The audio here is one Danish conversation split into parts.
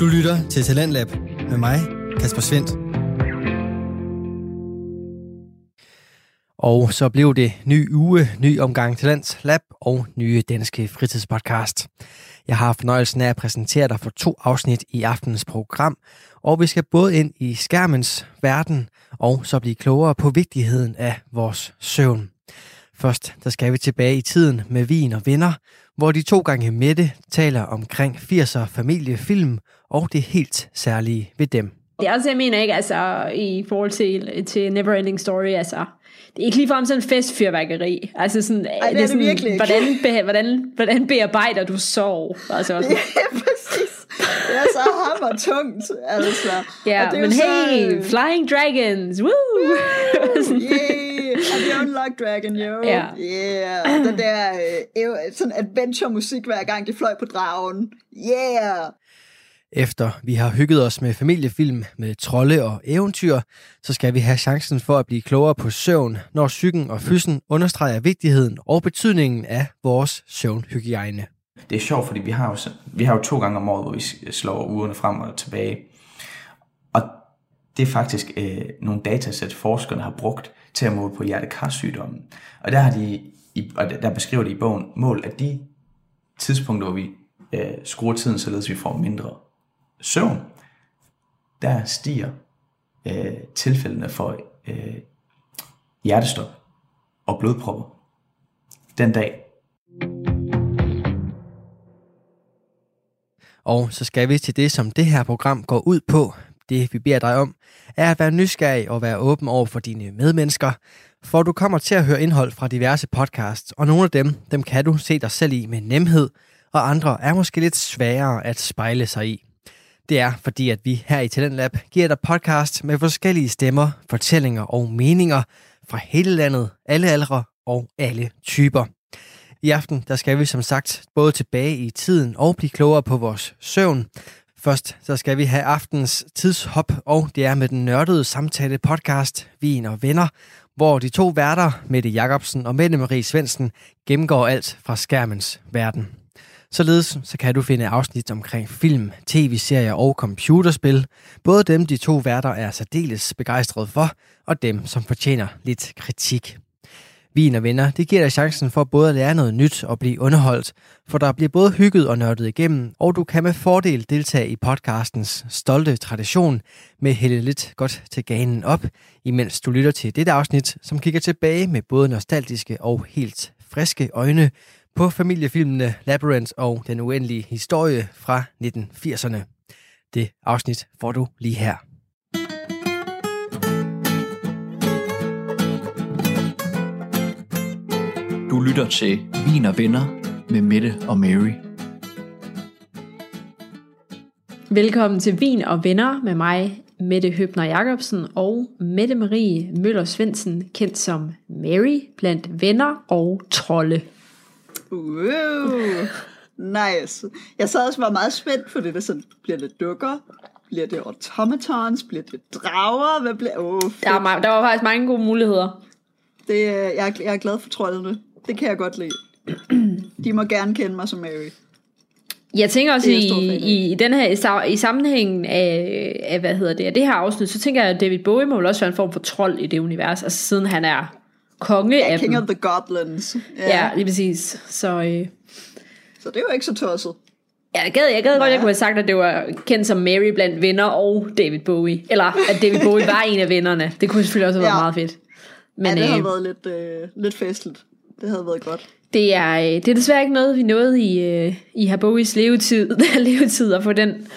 Du lytter til Talentlab med mig, Kasper Svendt. Og så blev det ny uge, ny omgang Talents Lab og nye danske fritidspodcast. Jeg har fornøjelsen af at præsentere dig for to afsnit i aftenens program, og vi skal både ind i skærmens verden og så blive klogere på vigtigheden af vores søvn. Først der skal vi tilbage i tiden med Vin og Venner, hvor de to gange Mette taler omkring 80'er familiefilm og det helt særlige ved dem. Det er også, jeg mener ikke, altså i forhold til, til Neverending Story, altså det er ikke ligefrem sådan en festfyrværkeri. Altså sådan, Ej, det er, det sådan, virkelig ikke. hvordan, be, hvordan, hvordan bearbejder du sorg? Altså, sådan, Ja, præcis. Det er så hammer tungt, altså. ja, Og det er men så, hey, Flying Dragons, woo! Sådan. Yeah, og the unlocked dragon, jo. Ja. Yeah, den der øh, sådan adventure-musik, hver gang de fløj på dragen. Yeah! Efter vi har hygget os med familiefilm med trolde og eventyr, så skal vi have chancen for at blive klogere på søvn, når psyken og fysen understreger vigtigheden og betydningen af vores søvnhygiejne. Det er sjovt, fordi vi har jo, vi har jo to gange om året, hvor vi slår ugerne frem og tilbage. Og det er faktisk øh, nogle datasæt, forskerne har brugt til at måle på hjertekarsygdommen. Og der, har de, og der beskriver de i bogen mål, at de tidspunkter, hvor vi øh, skruer tiden, således vi får mindre søvn, der stiger øh, tilfældene for øh, hjertestop og blodpropper den dag. Og så skal vi til det, som det her program går ud på. Det vi beder dig om, er at være nysgerrig og være åben over for dine medmennesker, for du kommer til at høre indhold fra diverse podcasts, og nogle af dem, dem kan du se dig selv i med nemhed, og andre er måske lidt sværere at spejle sig i. Det er fordi, at vi her i Talent Lab giver dig podcast med forskellige stemmer, fortællinger og meninger fra hele landet, alle aldre og alle typer. I aften der skal vi som sagt både tilbage i tiden og blive klogere på vores søvn. Først så skal vi have aftens tidshop, og det er med den nørdede samtale podcast Vin og Venner, hvor de to værter, Mette Jacobsen og Mette Marie Svendsen, gennemgår alt fra skærmens verden. Således så kan du finde afsnit omkring film, tv-serier og computerspil. Både dem, de to værter er særdeles begejstrede for, og dem, som fortjener lidt kritik. Vin og venner, det giver dig chancen for både at lære noget nyt og blive underholdt, for der bliver både hygget og nørdet igennem, og du kan med fordel deltage i podcastens stolte tradition med hælde lidt godt til ganen op, imens du lytter til dette afsnit, som kigger tilbage med både nostalgiske og helt friske øjne på familiefilmene Labyrinth og Den uendelige historie fra 1980'erne. Det afsnit får du lige her. Du lytter til Vin og Venner med Mette og Mary. Velkommen til Vin og Venner med mig, Mette Høbner Jacobsen og Mette Marie Møller Svendsen, kendt som Mary blandt venner og trolde. Uh, nice. Jeg sad også og var meget spændt på det, der sådan, bliver det dukker? Bliver det automatons? Bliver det drager? Hvad bliver... Oh, Der, er, ma- der var faktisk mange gode muligheder. det, er- jeg, er, jeg er glad for troldene. Det kan jeg godt lide. De må gerne kende mig som Mary. Jeg tænker også i, i, i, den her, i, sa- i sammenhængen af, af, hvad hedder det, af det her afsnit, så tænker jeg, at David Bowie må vel også være en form for trold i det univers, altså siden han er konge af King dem. of the Goblins. Ja. Ja, lige præcis. Så øh, Så det er jo ikke så tosset. jeg gad, jeg gad godt, jeg kunne have sagt, at det var kendt som Mary blandt venner og David Bowie. Eller at David Bowie var en af vennerne. Det kunne selvfølgelig også have været Ja. meget fedt. Men, ja, det havde øh, været lidt, øh, lidt festligt. Det havde været godt. det, er, øh, det er desværre ikke noget, vi nåede i, øh, i herr Bowies levetid, levetid at få den.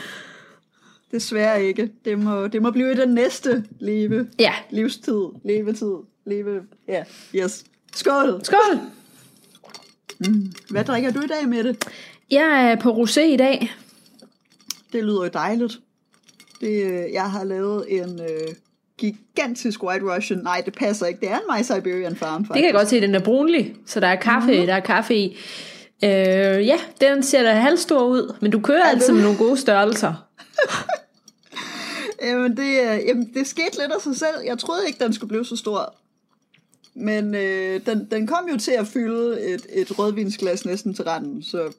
Desværre ikke. Det må, det må blive i den næste leve. Ja, Livstid. Levetid. Leve. Ja, yes. Skål. skål! Hvad drikker du i dag med det? Jeg er på rosé i dag. Det lyder jo dejligt. Det, øh, jeg har lavet en øh, gigantisk White Russian. Nej, det passer ikke. Det er en My Siberian Farm, faktisk. Det kan jeg godt se, den er brunlig, så der er kaffe, Mhm. mm. der er kaffe i. Øh, ja, den ser da halvstor ud, men du kører altid med nogle gode størrelser. Jamen det, jamen, det skete lidt af sig selv. Jeg troede ikke, den skulle blive så stor. Men øh, den, den kom jo til at fylde et, et rødvinsglas næsten til randen, så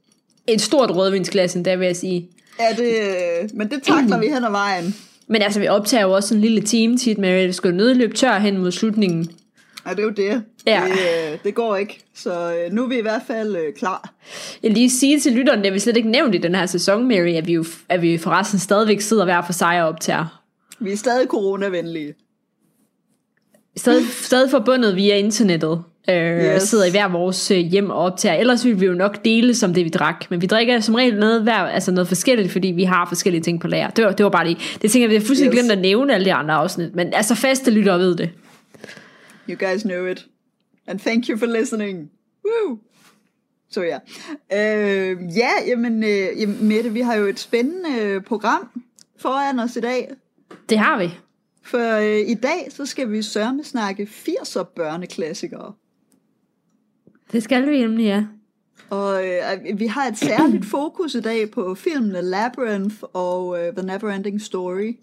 Et stort rødvinsglas endda, vil jeg sige. Ja, det, øh, men det takler vi hen ad vejen. Men altså, vi optager jo også en lille time tit, Mary. Det skal nødløbe tør hen mod slutningen. Ja, det er jo det. Ja. Det, øh, det går ikke. Så øh, nu er vi i hvert fald øh, klar. Jeg lige sige til lytterne, det har vi slet ikke nævnt i den her sæson, Mary, at vi jo at vi forresten stadigvæk sidder hver for sig og optager. Vi er stadig coronavenlige. Stadig, stadig forbundet via internettet. Øh, yes. Sidder i hver vores øh, hjem og optager. Ellers ville vi jo nok dele som det, vi drak. Men vi drikker som regel noget, hver, altså noget forskelligt, fordi vi har forskellige ting på lager. Det var, det var bare det. Det tænker jeg, vi har fuldstændig Yes. glemt at nævne alle de andre afsnit. Men altså faste lyttere ved det. You guys know it. And thank you for listening. Woo! Så ja. Øh, ja, jamen, øh, jamen, Mette, vi har jo et spændende øh, program foran os i dag. Det har vi. For øh, i dag, så skal vi sørme snakke 80'er børneklassikere. Det skal vi nemlig, ja. Og øh, vi har et særligt fokus i dag på filmene Labyrinth og øh, The Neverending Story.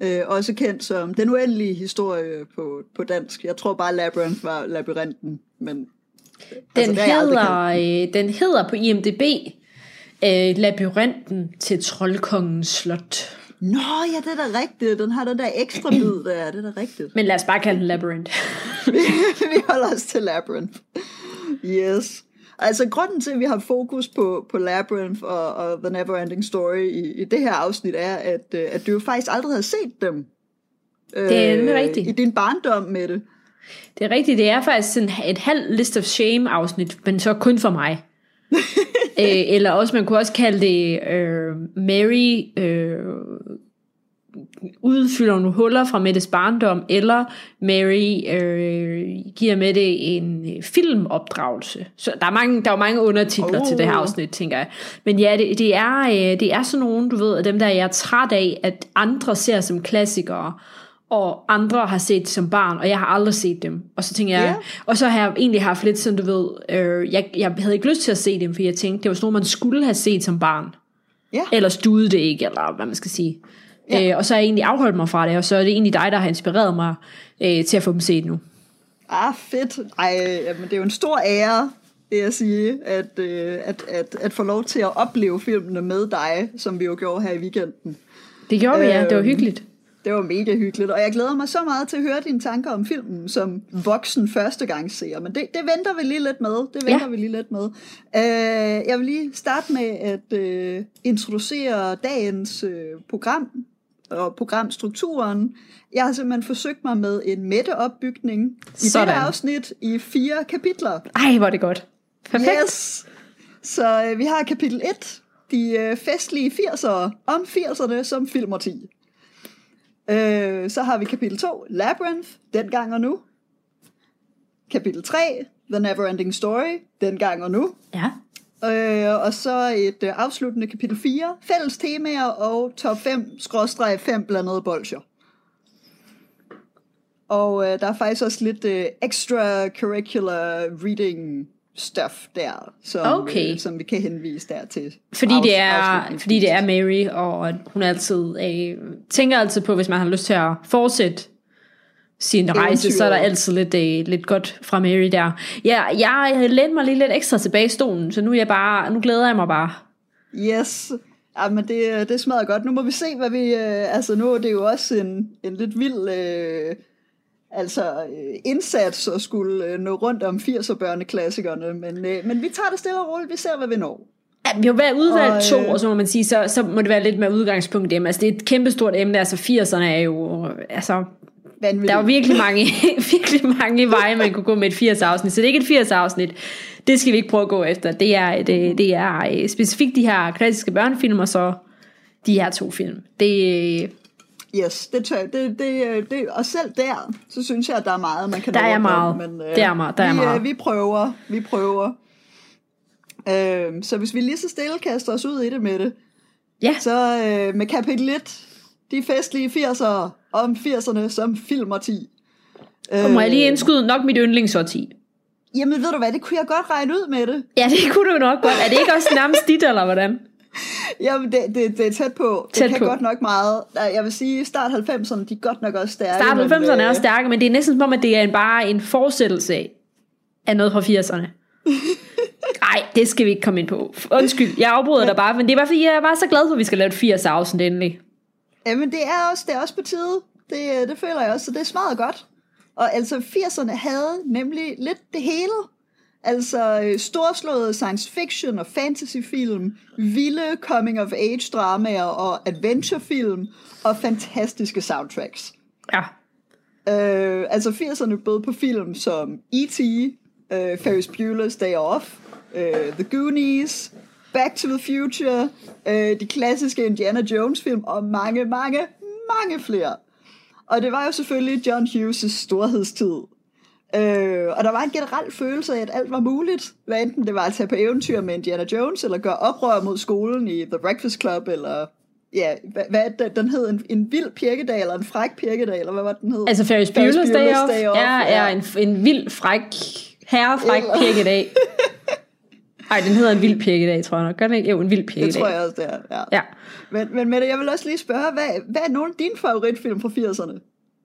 Øh, også kendt som Den Uendelige Historie på, på dansk. Jeg tror bare Labyrinth var labyrinten, men Den, altså, jeg aldrig hedder, øh, den hedder på IMDb øh, Labyrinten til Troldkongens Slot. Nå, ja, det er da rigtigt. Den har den der ekstra bid der. Det er da rigtigt. Men lad os bare kalde den Labyrinth. vi holder os til Labyrinth. Yes. Altså, grunden til, at vi har fokus på, på Labyrinth og, og The Neverending Story i, i det her afsnit, er, at, øh, at du jo faktisk aldrig havde set dem. Det er nemlig rigtigt. I din barndom med det. Det er rigtigt, det er faktisk sådan et halvt list of shame afsnit, men så kun for mig. øh, eller også, man kunne også kalde det øh, Mary øh, udfylder nogle huller fra Mettes barndom, eller Mary øh, giver med det en øh, filmopdragelse. Så der er mange, der er jo mange undertitler oh. til det her Oh. afsnit, tænker jeg. Men ja, det, det, er, øh, det er sådan nogle, du ved, af dem der jeg er træt af, at andre ser som klassikere, og andre har set som barn, og jeg har aldrig set dem. Og så tænker jeg, Ja. og så har jeg egentlig haft lidt sådan, du ved, øh, jeg, jeg havde ikke lyst til at se dem, for jeg tænkte, det var sådan noget, man skulle have set som barn. Ja. Ellers duede det ikke, eller hvad man skal sige. Ja. Øh, og så har jeg egentlig afholdt mig fra det, og så er det egentlig dig, der har inspireret mig øh, til at få dem set nu. Ah, fedt. Ej, jamen, det er jo en stor ære, vil jeg sige, at, øh, at, at, at få lov til at opleve filmene med dig, som vi jo gjorde her i weekenden. Det gjorde vi, ja. Det var Øhm, hyggeligt. Det var mega hyggeligt, og jeg glæder mig så meget til at høre dine tanker om filmen som voksen førstegangsseer, men det, det venter vi lige lidt med. Det venter Ja. vi lige lidt med. Uh, jeg vil lige starte med at uh, introducere dagens uh, program og programstrukturen. Jeg har simpelthen forsøgt mig med en mætteopbygning i Sådan. dette afsnit i fire kapitler. Ej, hvor er det godt. Perfekt. Yes! Så uh, vi har kapitel 1, de uh, festlige 80'ere, om 80'erne som filmårti. Øh, så har vi kapitel 2, Labyrinth, dengang og nu. Kapitel 3, The Neverending Story, dengang og nu. Ja. Øh, og så et øh, afsluttende kapitel 4, fælles temaer og top 5, skråstreg 5 blandede bolcher. Og øh, der er faktisk også lidt øh, extracurricular reading stuff der, som, Okay. øh, som vi kan henvise der til. Fordi det, er, fordi det er Mary, og hun altid øh, tænker altid på, hvis man har lyst til at fortsætte sin rejse, så er der altid lidt, øh, lidt godt fra Mary der. Ja, jeg lænede mig lige lidt ekstra tilbage i stolen, så nu, er jeg bare, nu glæder jeg mig bare. Yes. Ja, men det, det smadrer godt. Nu må vi se, hvad vi... Øh, altså, nu er det jo også en, en lidt vild øh, altså, øh, indsats at skulle øh, nå rundt om 80'er børneklassikerne. Men, øh, men vi tager det stille og roligt. Vi ser, hvad vi når. Ja, vi har været udvalgt Og, to, og så må man sige, så, så må det være lidt med udgangspunkt i dem. Altså, det er et kæmpestort emne, altså 80'erne er jo, altså, Vanvittigt. der er jo virkelig mange, virkelig mange veje, man kunne gå med et 80 afsnit. Så det er ikke et 80 afsnit. Det skal vi ikke prøve at gå efter. Det er, det, det er specifikt de her klassiske børnefilm, og så de her to film. Det, Yes, det tør det, det, øh, det, og selv der, så synes jeg, at der er meget, man kan Der er meget. Men, øh, Der er meget, der er vi, meget. Øh, vi prøver, vi prøver. Øh, så hvis vi lige så stille kaster os ud i det med det, ja, Så øh, med kapitel 1, de festlige 80'ere, om 80'erne som filmårti. og må jeg lige indskyde nok mit yndlingsårti. Jamen ved du hvad, det kunne jeg godt regne ud med det. Ja, det kunne du nok godt. Er det ikke også nærmest dit, eller hvordan? Jamen det, det, det er tæt på. Tæt det kan på. godt nok meget. Jeg vil sige, start 90'erne, de er godt nok også stærke. Start men, 90'erne er øh, også stærke, men det er næsten som om, at det er en, bare en fortsættelse af- af noget fra 80'erne. Nej, det skal vi ikke komme ind på. Undskyld, jeg afbryder dig bare, men det er bare fordi, jeg er bare så glad for, at vi skal lave et 80 afsnit endelig. Jamen, det er også, det er også på tide. Det, det føler jeg også, så det er smadret godt. Og altså, 80'erne havde nemlig lidt det hele. Altså, øh, storslåede science fiction og fantasyfilm, vilde coming-of-age-dramaer og adventurefilm, og fantastiske soundtracks. Ja. Øh, altså 80'erne både på film som E.T., øh, Ferris Bueller's Day Off, øh, The Goonies, Back to the Future, øh, de klassiske Indiana Jones film og mange, mange, mange flere. Og det var jo selvfølgelig John Hughes' storhedstid. Øh, og der var en generel følelse af, at alt var muligt. Hvad enten det var at tage på eventyr med Indiana Jones, eller gøre oprør mod skolen i The Breakfast Club, eller ja, hvad, hvad den hed? En, en vild pirkedag, eller en fræk pirkedag, eller hvad var den hed? Altså Ferris Bueller's Day Off, Day Off, ja, er en, en vild fræk, herrefræk Eller- pirkedag. Ej, den hedder en vild pirkedag, tror jeg nok. Gør den ikke? Jo, en vild pirkedag. Det tror jeg også, det er. Ja. Ja. Men, men Mette, jeg vil også lige spørge, hvad, hvad er nogle af dine favoritfilm fra 80'erne?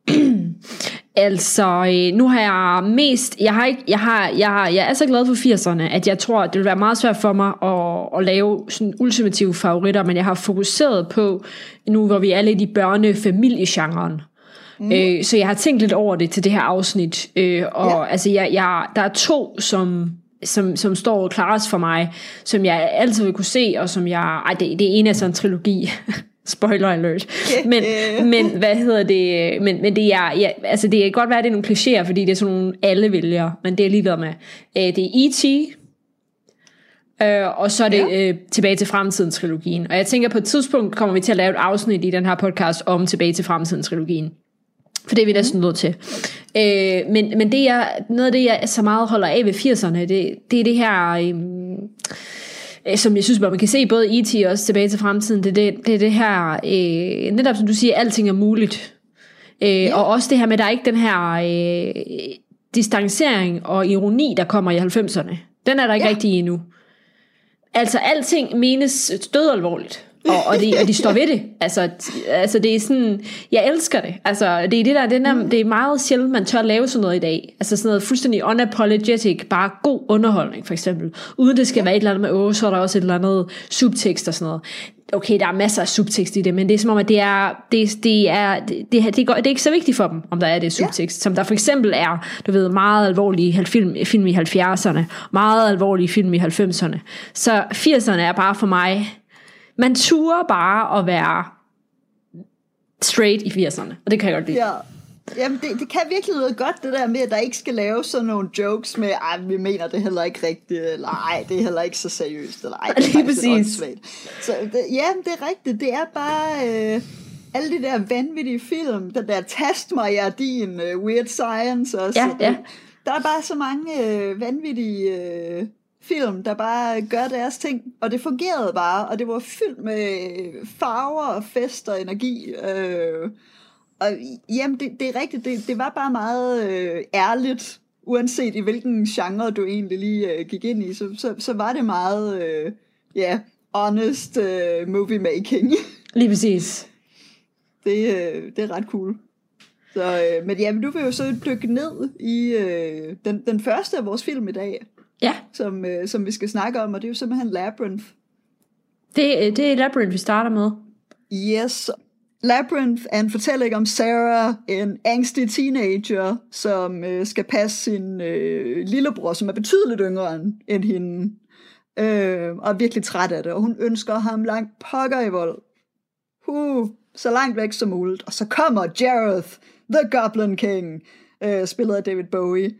Altså, øh, nu har jeg mest, jeg har ikke, jeg har, jeg har, jeg er så glad for 80'erne, at jeg tror, at det vil være meget svært for mig at, at lave sådan ultimative favoritter, men jeg har fokuseret på, nu hvor vi er lidt i børne-familiegenren, mm. øh, så jeg har tænkt lidt over det til det her afsnit, øh, og Ja. altså, jeg, jeg, der er to, som som, som står klarest for mig, som jeg altid vil kunne se, og som jeg, ej, det, det ene er sådan en trilogi, spoiler alert, men, men hvad hedder det, men, men det er, ja, altså det kan godt være, at det er nogle klichéer, fordi det er sådan nogle alle vælger, men det er jeg ligeglad med. Øh, det er E.T., Øh, og så er det ja. øh, tilbage til fremtiden trilogien. Og jeg tænker på et tidspunkt kommer vi til at lave et afsnit i den her podcast om tilbage til fremtiden trilogien. For det er vi næsten nødt til. Øh, men, men det er noget af det, jeg så meget holder af ved 80'erne, det, det er det her, øhm, øh, som jeg synes, man kan se både E.T. og også tilbage til fremtiden, det, det, det er det her, øh, netop som du siger, alting er muligt. Øh, ja. Og også det her med, at der er ikke den her øh, distancering og ironi, der kommer i 90'erne. Den er der ikke. Ja. rigtig endnu. Altså, alting menes død alvorligt. Og, og, de, og de står ved det. Altså, altså, det er sådan, jeg elsker det. Altså, det er det der, det er, det er meget sjældent, man tør lave sådan noget i dag. Altså sådan noget fuldstændig unapologetic, bare god underholdning, for eksempel. Uden det skal ja. være et eller andet med, åh, så er der også et eller andet subtekst og sådan noget. Okay, der er masser af subtekst i det, men det er som om, at det er, det, det er, det, det, det, går, det er ikke så vigtigt for dem, om der er det subtekst. Ja. Som der for eksempel er, du ved, meget alvorlige film, film i 70'erne, meget alvorlige film i 90'erne. Så 80'erne er bare for mig, man turer bare at være straight i 80'erne, og det kan jeg godt lide. Ja. Jamen, det, det kan virkelig noget godt, det der med, at der ikke skal lave sådan nogle jokes med, ej, vi mener det heller ikke rigtigt, eller ej, det er heller ikke så seriøst, eller ej, det er Lige faktisk åndssvagt. Så det, ja, det er rigtigt, det er bare øh, alle de der vanvittige film, den der Tast mig, jeg er din, øh, Weird Science også. Ja, ja. Der er bare så mange øh, vanvittige øh, film, der bare gør deres ting, og det fungerede bare, og det var fyldt med farver og fest og energi, øh, og jamen, det, det er rigtigt, det, det var bare meget øh, ærligt, uanset i hvilken genre du egentlig lige øh, gik ind i, så, så, så var det meget, øh, ja, honest øh, movie making. Lige præcis. det, øh, det er ret cool. Så, øh, men jamen, du vil jo så dykke ned i øh, den, den første af vores film i dag, Ja, som, øh, som vi skal snakke om, og det er jo simpelthen Labyrinth. det, det er Labyrinth, vi starter med. Yes. Labyrinth er en fortælling om Sarah, en angstig teenager, som øh, skal passe sin øh, lillebror, som er betydeligt yngre end, end hende, øh, og er virkelig træt af det, og hun ønsker ham langt pokker i vold. Uh, så langt væk som muligt. Og så kommer Jareth, The Goblin King, øh, spillet af David Bowie,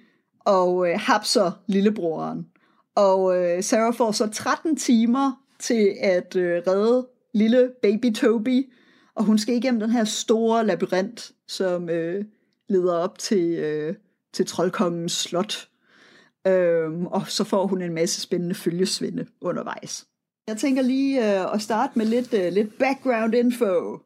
og øh, hapser lillebroren. Og øh, Sarah får så 13 timer til at øh, redde lille baby Toby, og hun skal igennem den her store labyrint, som øh, leder op til, øh, til troldkongens slot. Øhm, og så får hun en masse spændende følgesvinde undervejs. Jeg tænker lige øh, at starte med lidt, øh, lidt background info.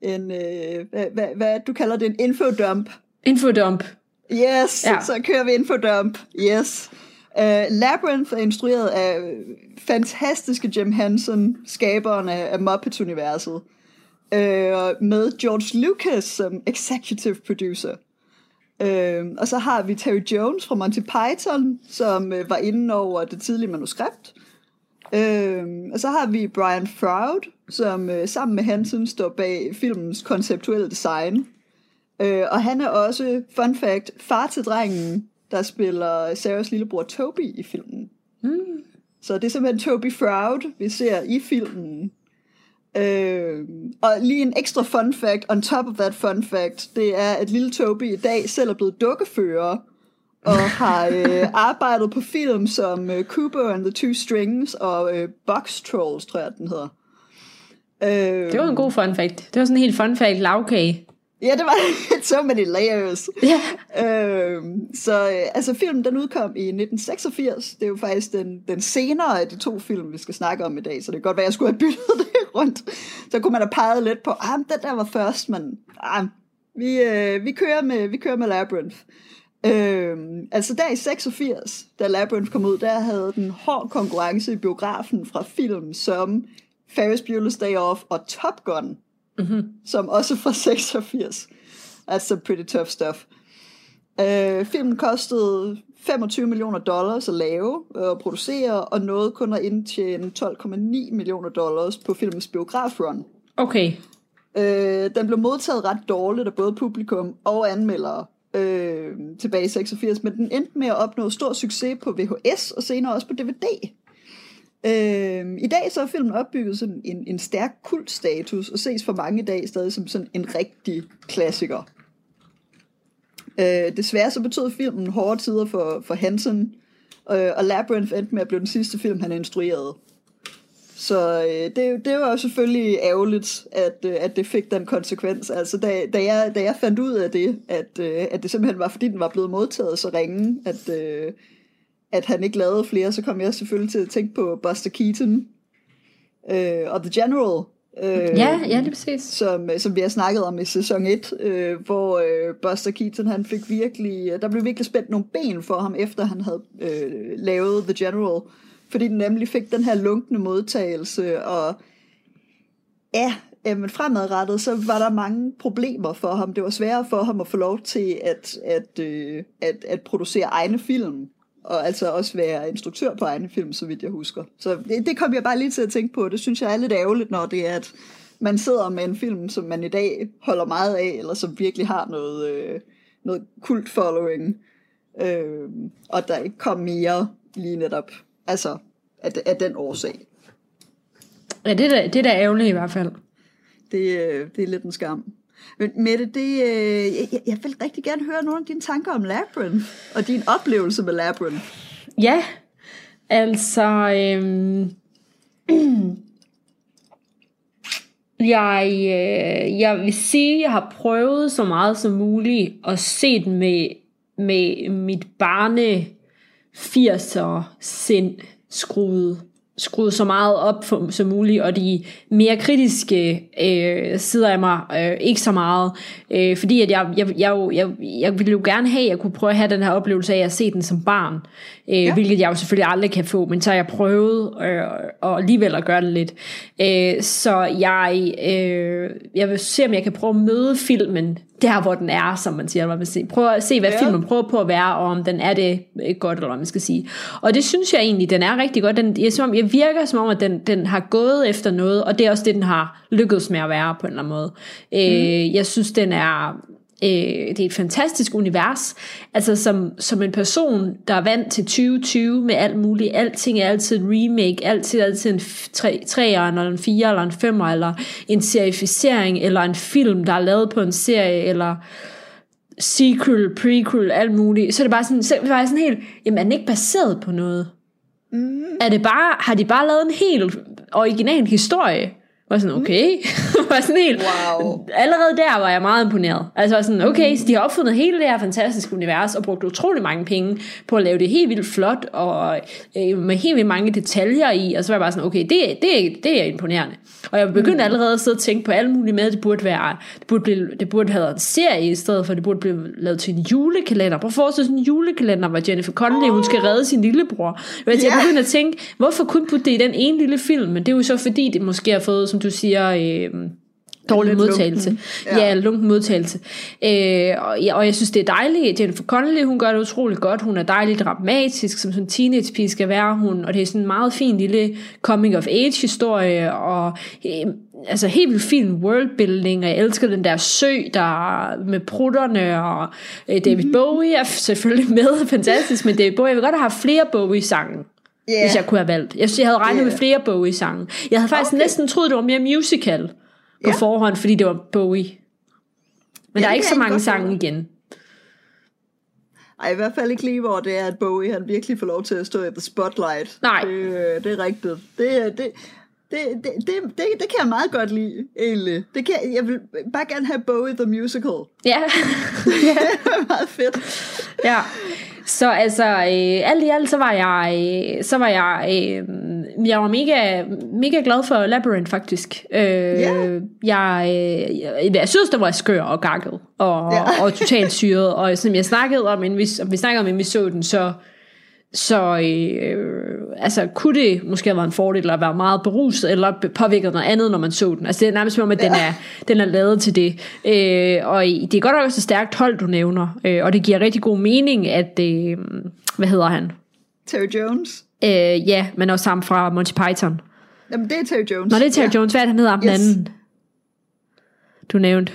En, øh, hvad, hvad, hvad du kalder det, en infodump. Infodump. Yes, Ja. så kører vi infodump. Yes. Uh, Labyrinth er instrueret af fantastiske Jim Henson, skaberen af, af Muppet-universet, uh, med George Lucas som executive producer. Øh, og så har vi Terry Jones fra Monty Python, som øh, var inde over det tidlige manuskript. Øh, og så har vi Brian Froud, som øh, sammen med Hansen står bag filmens konceptuelle design. Øh, og han er også, fun fact, far til drengen, der spiller Sarahs lillebror Toby i filmen. Mm. Så det er simpelthen Toby Froud, vi ser i filmen. Øh, og lige en ekstra fun fact, on top of that fun fact, det er, at lille Toby i dag selv er blevet dukkefører, og har øh, arbejdet på film som øh, Cooper and the Two Strings og øh, Box Trolls, tror jeg, den hedder. Øh, Det var en god fun fact. Det var sådan en helt fun fact lavkage. Ja, det var so many layers. Ja. Øhm, så øh, altså filmen den udkom i 1986. Det er jo faktisk den, den senere af de to film, vi skal snakke om i dag. Så det kan godt være, at jeg skulle have byttet det rundt. Så kunne man have peget lidt på, ah, den der var først, men ah, vi, øh, vi, kører med, vi kører med Labyrinth. Øhm, altså der i 86, da Labyrinth kom ud, der havde den hård konkurrence i biografen fra film som Ferris Bueller's Day Off og Top Gun, mm-hmm. som også fra 86. Altså pretty tough stuff. Øh, filmen kostede 25 millioner dollars at lave og producere, og nåede kun at indtjene 12,9 millioner dollars på filmens biografrun. Okay. Øh, den blev modtaget ret dårligt af både publikum og anmeldere øh, tilbage i 86, men den endte med at opnå stor succes på VHS og senere også på DVD. Øh, I dag så er filmen opbygget som en, en stærk kultstatus og ses for mange i dag stadig som sådan en rigtig klassiker. Øh, desværre så betød filmen hårde tider for, for Hansen, øh, og Labyrinth endte med at blive den sidste film, han instruerede. Så øh, det, det var jo selvfølgelig ærgerligt, at, øh, at det fik den konsekvens. Altså, da, da, jeg, da jeg fandt ud af det, at, øh, at det simpelthen var, fordi den var blevet modtaget så ringe, at, øh, at han ikke lavede flere, så kom jeg selvfølgelig til at tænke på Buster Keaton øh, og The General. Øh, Ja, ja, det er præcis. som, som vi har snakket om i sæson 1, øh, hvor øh, Buster Keaton, han fik virkelig, der blev virkelig spændt nogle ben for ham, efter han havde øh, lavet The General, fordi den nemlig fik den her lunkende modtagelse, og ja, men fremadrettet, så var der mange problemer for ham. Det var sværere for ham at få lov til at, at, øh, at, at producere egne film, og altså også være instruktør på egne film, så vidt jeg husker. Så det, det kom jeg bare lige til at tænke på. Det synes jeg er lidt ærgerligt, når det er, at man sidder med en film, som man i dag holder meget af, eller som virkelig har noget, øh, noget kult following, øh, og der ikke kom mere lige netop, altså af, af den årsag. Ja, det er da, det er da ærgerligt i hvert fald. Det, øh, det er lidt en skam. Men Mette, det, øh, jeg, jeg vil rigtig gerne høre nogle af dine tanker om Labyrinth, og din oplevelse med Labyrinth. Ja, altså... Øh, jeg, øh, jeg vil sige, at jeg har prøvet så meget som muligt at se den med, med mit barne 80'er sind skruet skruet så meget op for, som muligt, og de mere kritiske øh, sider af mig øh, ikke så meget, øh, fordi at jeg, jeg, jeg, jeg, jeg ville jo gerne have, at jeg kunne prøve at have den her oplevelse af at se den som barn, øh, ja. hvilket jeg jo selvfølgelig aldrig kan få, men så har jeg prøvet øh, og alligevel at gøre det lidt. Øh, så jeg, øh, jeg vil se, om jeg kan prøve at møde filmen der, hvor den er, som man siger. Man vil se. Prøv at se, hvad ja. filmen prøver på at være, og om den er det godt, eller hvad man skal sige. Og det synes jeg egentlig, den er rigtig godt. Den, jeg, som, jeg virker som om, at den, den har gået efter noget, og det er også det, den har lykkedes med at være på en eller anden måde. Mm. Øh, jeg synes, den er øh, det er et fantastisk univers. Altså som, som en person, der er vant til 2020 med alt muligt. Alting er altid en remake, altid, altid en 3'er, eller en 4 eller en 5'er, eller en serificering, eller en film, der er lavet på en serie, eller sequel, prequel, alt muligt. Så er det bare sådan, så er det bare sådan helt, jamen er den ikke baseret på noget? Mm. Er det bare, har de bare lavet en helt original historie? Var sådan, okay. var sådan helt, wow. Allerede der var jeg meget imponeret. Altså var sådan, okay, så de har opfundet hele det her fantastiske univers, og brugt utrolig mange penge på at lave det helt vildt flot, og øh, med helt vildt mange detaljer i, og så var jeg bare sådan, okay, det, det, det er imponerende. Og jeg begyndte mm. allerede at sidde og tænke på alt muligt med, det burde være, det burde, blive, det burde have været en serie i stedet for, det burde blive lavet til en julekalender. Prøv at forestille sådan en julekalender, hvor Jennifer Connelly, oh. hun skal redde sin lillebror. Jeg, yeah. jeg begyndte at tænke, hvorfor kun putte det i den ene lille film? Men det er jo så fordi, det måske har fået, som du siger, øh, dårlig modtagelse. lunken. Ja, Ja. ja lunken modtagelse. Øh, og, ja, og jeg synes, det er dejligt. Jennifer Connelly, hun gør det utroligt godt. Hun er dejligt dramatisk, som sådan en teenage-pige skal være hun. Og det er sådan en meget fin lille coming-of-age-historie. Og øh, altså helt vildt fin worldbuilding. Og jeg elsker den der sø, der med prutterne. Og øh, David mm-hmm. Bowie er selvfølgelig med. Fantastisk. Men David Bowie, jeg vil godt have flere Bowie-sange. Ja. Hvis jeg kunne have valgt. Jeg synes, jeg havde regnet Ja. med flere Bowie-sange. Jeg havde faktisk Okay. næsten troet, det var mere musical på Ja. forhånd, fordi det var Bowie. Men Ja, der er ikke så mange sange igen. Ej, i hvert fald ikke lige, hvor det er, at Bowie han virkelig får lov til at stå i the spotlight. Nej. Det, øh, det er rigtigt. Det, er- det, det, det, det, det, det kan jeg meget godt lide, egentlig. Det kan, jeg vil bare gerne have Bowie the Musical. Ja, Det er meget fedt. ja. Så altså, øh, alt i alt, så var jeg, øh, så var jeg, øh, jeg var mega, mega glad for Labyrinth, faktisk. Øh, Ja. jeg, øh, jeg, synes, det var skør og gakket, og, Ja. og totalt syret, og som jeg snakkede om, inden vi, vi snakkede om, inden vi så den, så, så øh, altså, kunne det måske have været en fordel at være meget beruset, eller påvirket noget andet, når man så den. Altså, det er nærmest som om, at den er, den er lavet til det. Øh, og det er godt nok også et stærkt hold, du nævner, øh, og det giver rigtig god mening, at, øh, hvad hedder han? Terry Jones. Øh, ja, men også ham fra Monty Python. Jamen, det er Terry Jones. Nå, det er Terry ja. Jones. Hvad er det, han hedder? Ham den Yes. anden. Du nævnte.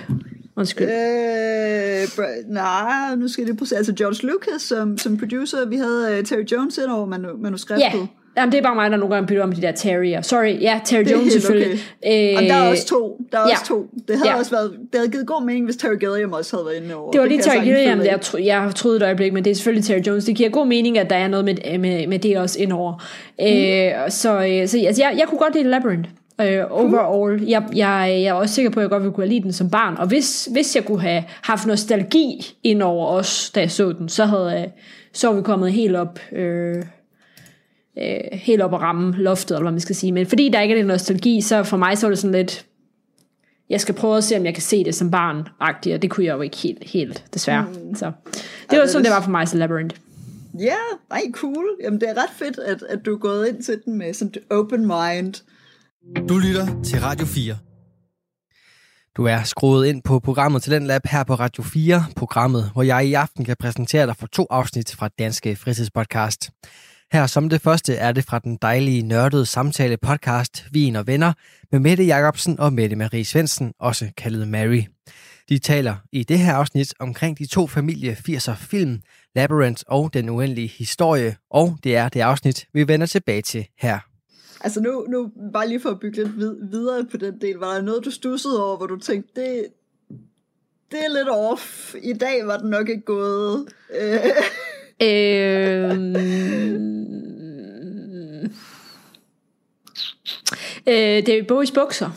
Undskyld. Øh, br- nej, nu skal det på Altså George Lucas som, som producer. Vi havde uh, Terry Jones ind over manu- manuskriptet. Ja, Jamen, det er bare mig, der nogle gange bytter om de der Terrier. Sorry, ja, Terry Det er Jones selvfølgelig. okay. Og der er Øh, også to. Der er ja. også to. Det havde Ja. også været, det havde givet god mening, hvis Terry Gilliam også havde været inde over. Det var lige kan Terry Gilliam, jeg, tro, jeg troede et øjeblik, men det er selvfølgelig Terry Jones. Det giver god mening, at der er noget med, med, med det også indover. Mm. Øh, så øh, så altså, jeg, jeg kunne godt lide Labyrinth. Øh, overall. Jeg, jeg, jeg er også sikker på, at jeg godt ville kunne have lide den som barn. Og hvis, hvis jeg kunne have haft nostalgi ind over os, da jeg så den, så havde øh, så var vi kommet helt op... Øh, øh, helt op at ramme loftet, eller hvad man skal sige. Men fordi der ikke er det nostalgi, så for mig så var det sådan lidt, jeg skal prøve at se, om jeg kan se det som barn -agtigt, og det kunne jeg jo ikke helt, helt desværre. Mm. Så det var det sådan, det var for mig til Labyrinth. Ja, ej, cool. Jamen, det er ret fedt, at, at du er gået ind til den med sådan et open mind. Du lytter til Radio 4. Du er skruet ind på programmet til den lab her på Radio 4, programmet, hvor jeg i aften kan præsentere dig for to afsnit fra Danske Fritidspodcast. Her som det første er det fra den dejlige nørdede samtale podcast Vin og Venner med Mette Jacobsen og Mette Marie Svendsen, også kaldet Mary. De taler i det her afsnit omkring de to familie 80'er film, Labyrinth og Den Uendelige Historie, og det er det afsnit, vi vender tilbage til her. Altså nu, nu bare lige for at bygge lidt vid- videre på den del, var der noget, du stussede over, hvor du tænkte, det, det er lidt off. I dag var den nok ikke gået. Øh, Øh, øh, David Bowies bukser.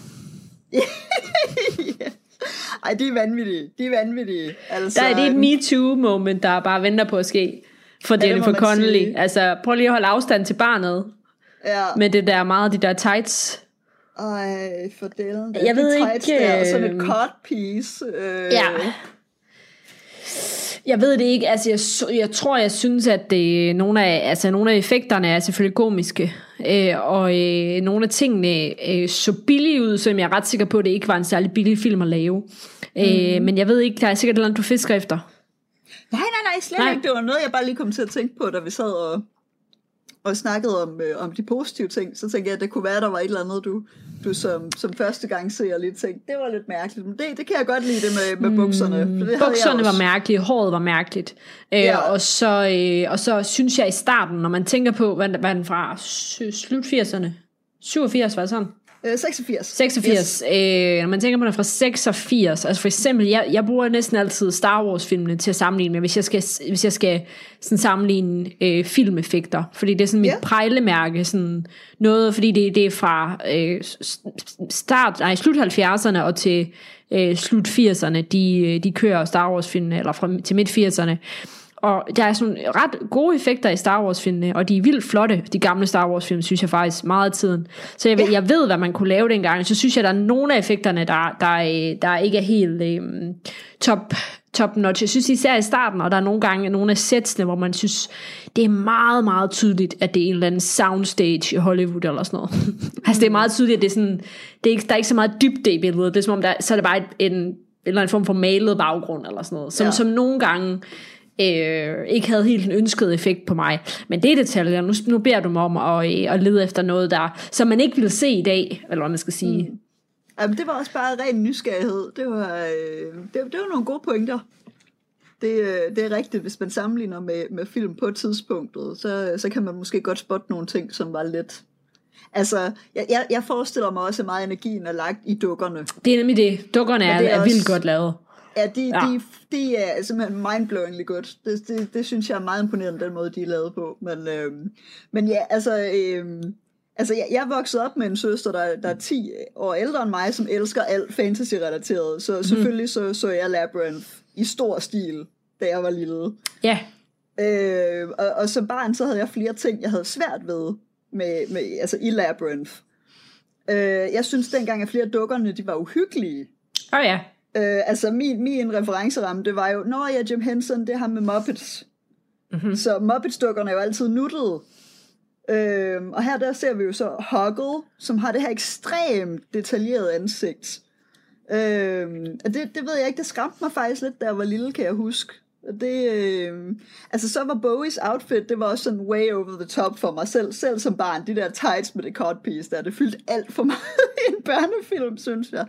Ej, de er vanvittige. De er vanvittige. Altså, Der er det et MeToo-moment, der bare venter på at ske for det Jennifer Connelly. sige. Altså, prøv lige at holde afstand til barnet Ja. med det der meget, de der tights. Ej, for delen. Jeg ved de tights ikke, Der, sådan et øh, cut piece. Øh, Ja. Jeg ved det ikke, altså jeg, jeg tror, jeg synes, at det, nogle, af, altså, nogle af effekterne er selvfølgelig komiske, øh, og øh, nogle af tingene øh, så billige ud, som jeg er ret sikker på, at det ikke var en særlig billig film at lave. Mm. Øh, men jeg ved ikke, der er sikkert et eller andet, du fisker efter. Nej, nej, nej, slet nej. ikke. Det var noget, jeg bare lige kom til at tænke på, da vi sad og, og snakkede om, øh, om de positive ting. Så tænkte jeg, at det kunne være, at der var et eller andet, du, du som, som første gang ser lige tænkte, det var lidt mærkeligt. Men det, det kan jeg godt lide, det med, med bukserne. For det. Bukserne var mærkelige, håret var mærkeligt. Øh, Ja. og, så, øh, og så synes jeg i starten, når man tænker på, hvad, hvad den fra slut 80'erne? 87 var sådan? Øh, 86. 86. Yes. Øh, når man tænker på den fra 86, altså for eksempel, jeg, jeg bruger næsten altid Star Wars-filmene til at sammenligne med, hvis jeg skal, hvis jeg skal sådan sammenligne øh, filmeffekter, fordi det er sådan mit Ja. prejlemærke, sådan noget, fordi det, det er fra øh, start, nej, slut 70'erne og til øh, slut 80'erne, de, øh, de kører Star Wars-filmene, eller fra, til midt 80'erne. Og der er sådan ret gode effekter i Star Wars-filmene, og de er vildt flotte, de gamle Star Wars-film, synes jeg faktisk, meget af tiden. Så jeg, ved, jeg ved, hvad man kunne lave dengang. Så synes jeg, der er nogle af effekterne, der, der, øh, der ikke er helt øh, top, top notch. Jeg synes især i starten, og der er nogle gange nogle af sætsene, hvor man synes, det er meget, meget tydeligt, at det er en eller anden soundstage i Hollywood eller sådan noget. altså det er meget tydeligt, at det er sådan, det er ikke, der er ikke så meget dybde i billedet. Det er som om, der, så er det bare et, en, en eller anden form for malet baggrund eller sådan noget, som, ja. som nogle gange øh, ikke havde helt en ønsket effekt på mig. Men det er detaljer. Nu, nu beder du mig om at, øh, at lede efter noget, der, som man ikke vil se i dag, eller hvad man skal sige. Mm. Jamen, det var også bare ren nysgerrighed. Det var, øh, det, det var nogle gode pointer. Det, øh, det er rigtigt, hvis man sammenligner med, med film på tidspunktet, så, så kan man måske godt spotte nogle ting, som var lidt... Altså, jeg, jeg, jeg forestiller mig også, at meget energien er lagt i dukkerne. Det er nemlig det. Dukkerne er, det er, er også, vildt godt lavet. Ja, de, ja. De, de er simpelthen mindblowingly godt. Det, det, det synes jeg er meget imponerende, den måde, de er lavet på. Men, øh, men ja, altså... Øh, Altså, jeg, jeg voksede op med en søster, der, der er 10 år ældre end mig, som elsker alt fantasy-relateret. Så mm. selvfølgelig så, så jeg Labyrinth i stor stil, da jeg var lille. Ja. Øh, og, og som barn, så havde jeg flere ting, jeg havde svært ved med, med, altså i Labyrinth. Øh, jeg synes dengang, at flere dukkerne, de var uhyggelige. Åh oh, ja. Øh, altså min, min referenceramme, det var jo, når jeg Jim Henson, det ham med Muppets. Mm-hmm. Så Muppets-dukkerne er jo altid nuttede. Øhm, og her der ser vi jo så Huggle, som har det her ekstremt detaljerede ansigt. Øhm, det, det ved jeg ikke, det skræmte mig faktisk lidt, da jeg var lille, kan jeg huske. Det, øh, altså så var Bowies outfit, det var også sådan way over the top for mig selv, selv som barn, de der tights med det cut piece der, det fyldte alt for meget i en børnefilm, synes jeg.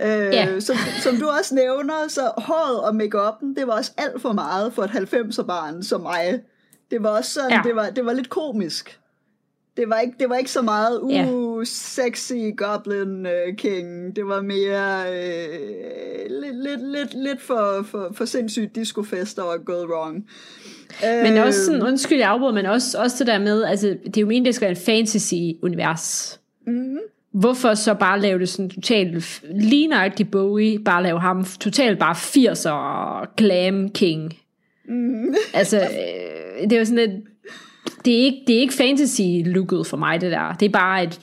Øh, yeah. som, som du også nævner, så håret og make det var også alt for meget for et 90'er barn som mig. Det var også sådan, ja. det, var, det var lidt komisk. Det var ikke, det var ikke så meget, uh, yeah. sexy Goblin uh, King. Det var mere uh, lidt, lidt, lidt, lidt for, for, for sindssygt discofest, der var gået wrong. Men uh, også sådan, undskyld jeg afbryder, men også, også det der med, altså det er jo meningen, det skal være en fantasy-univers. Mm-hmm. Hvorfor så bare lave det sådan totalt, lige nøjagtigt Bowie, bare lave ham totalt bare 80'er glam king. Mm. Altså, det er jo sådan et, det er ikke, det er ikke fantasy-looket for mig, det der. Det er bare et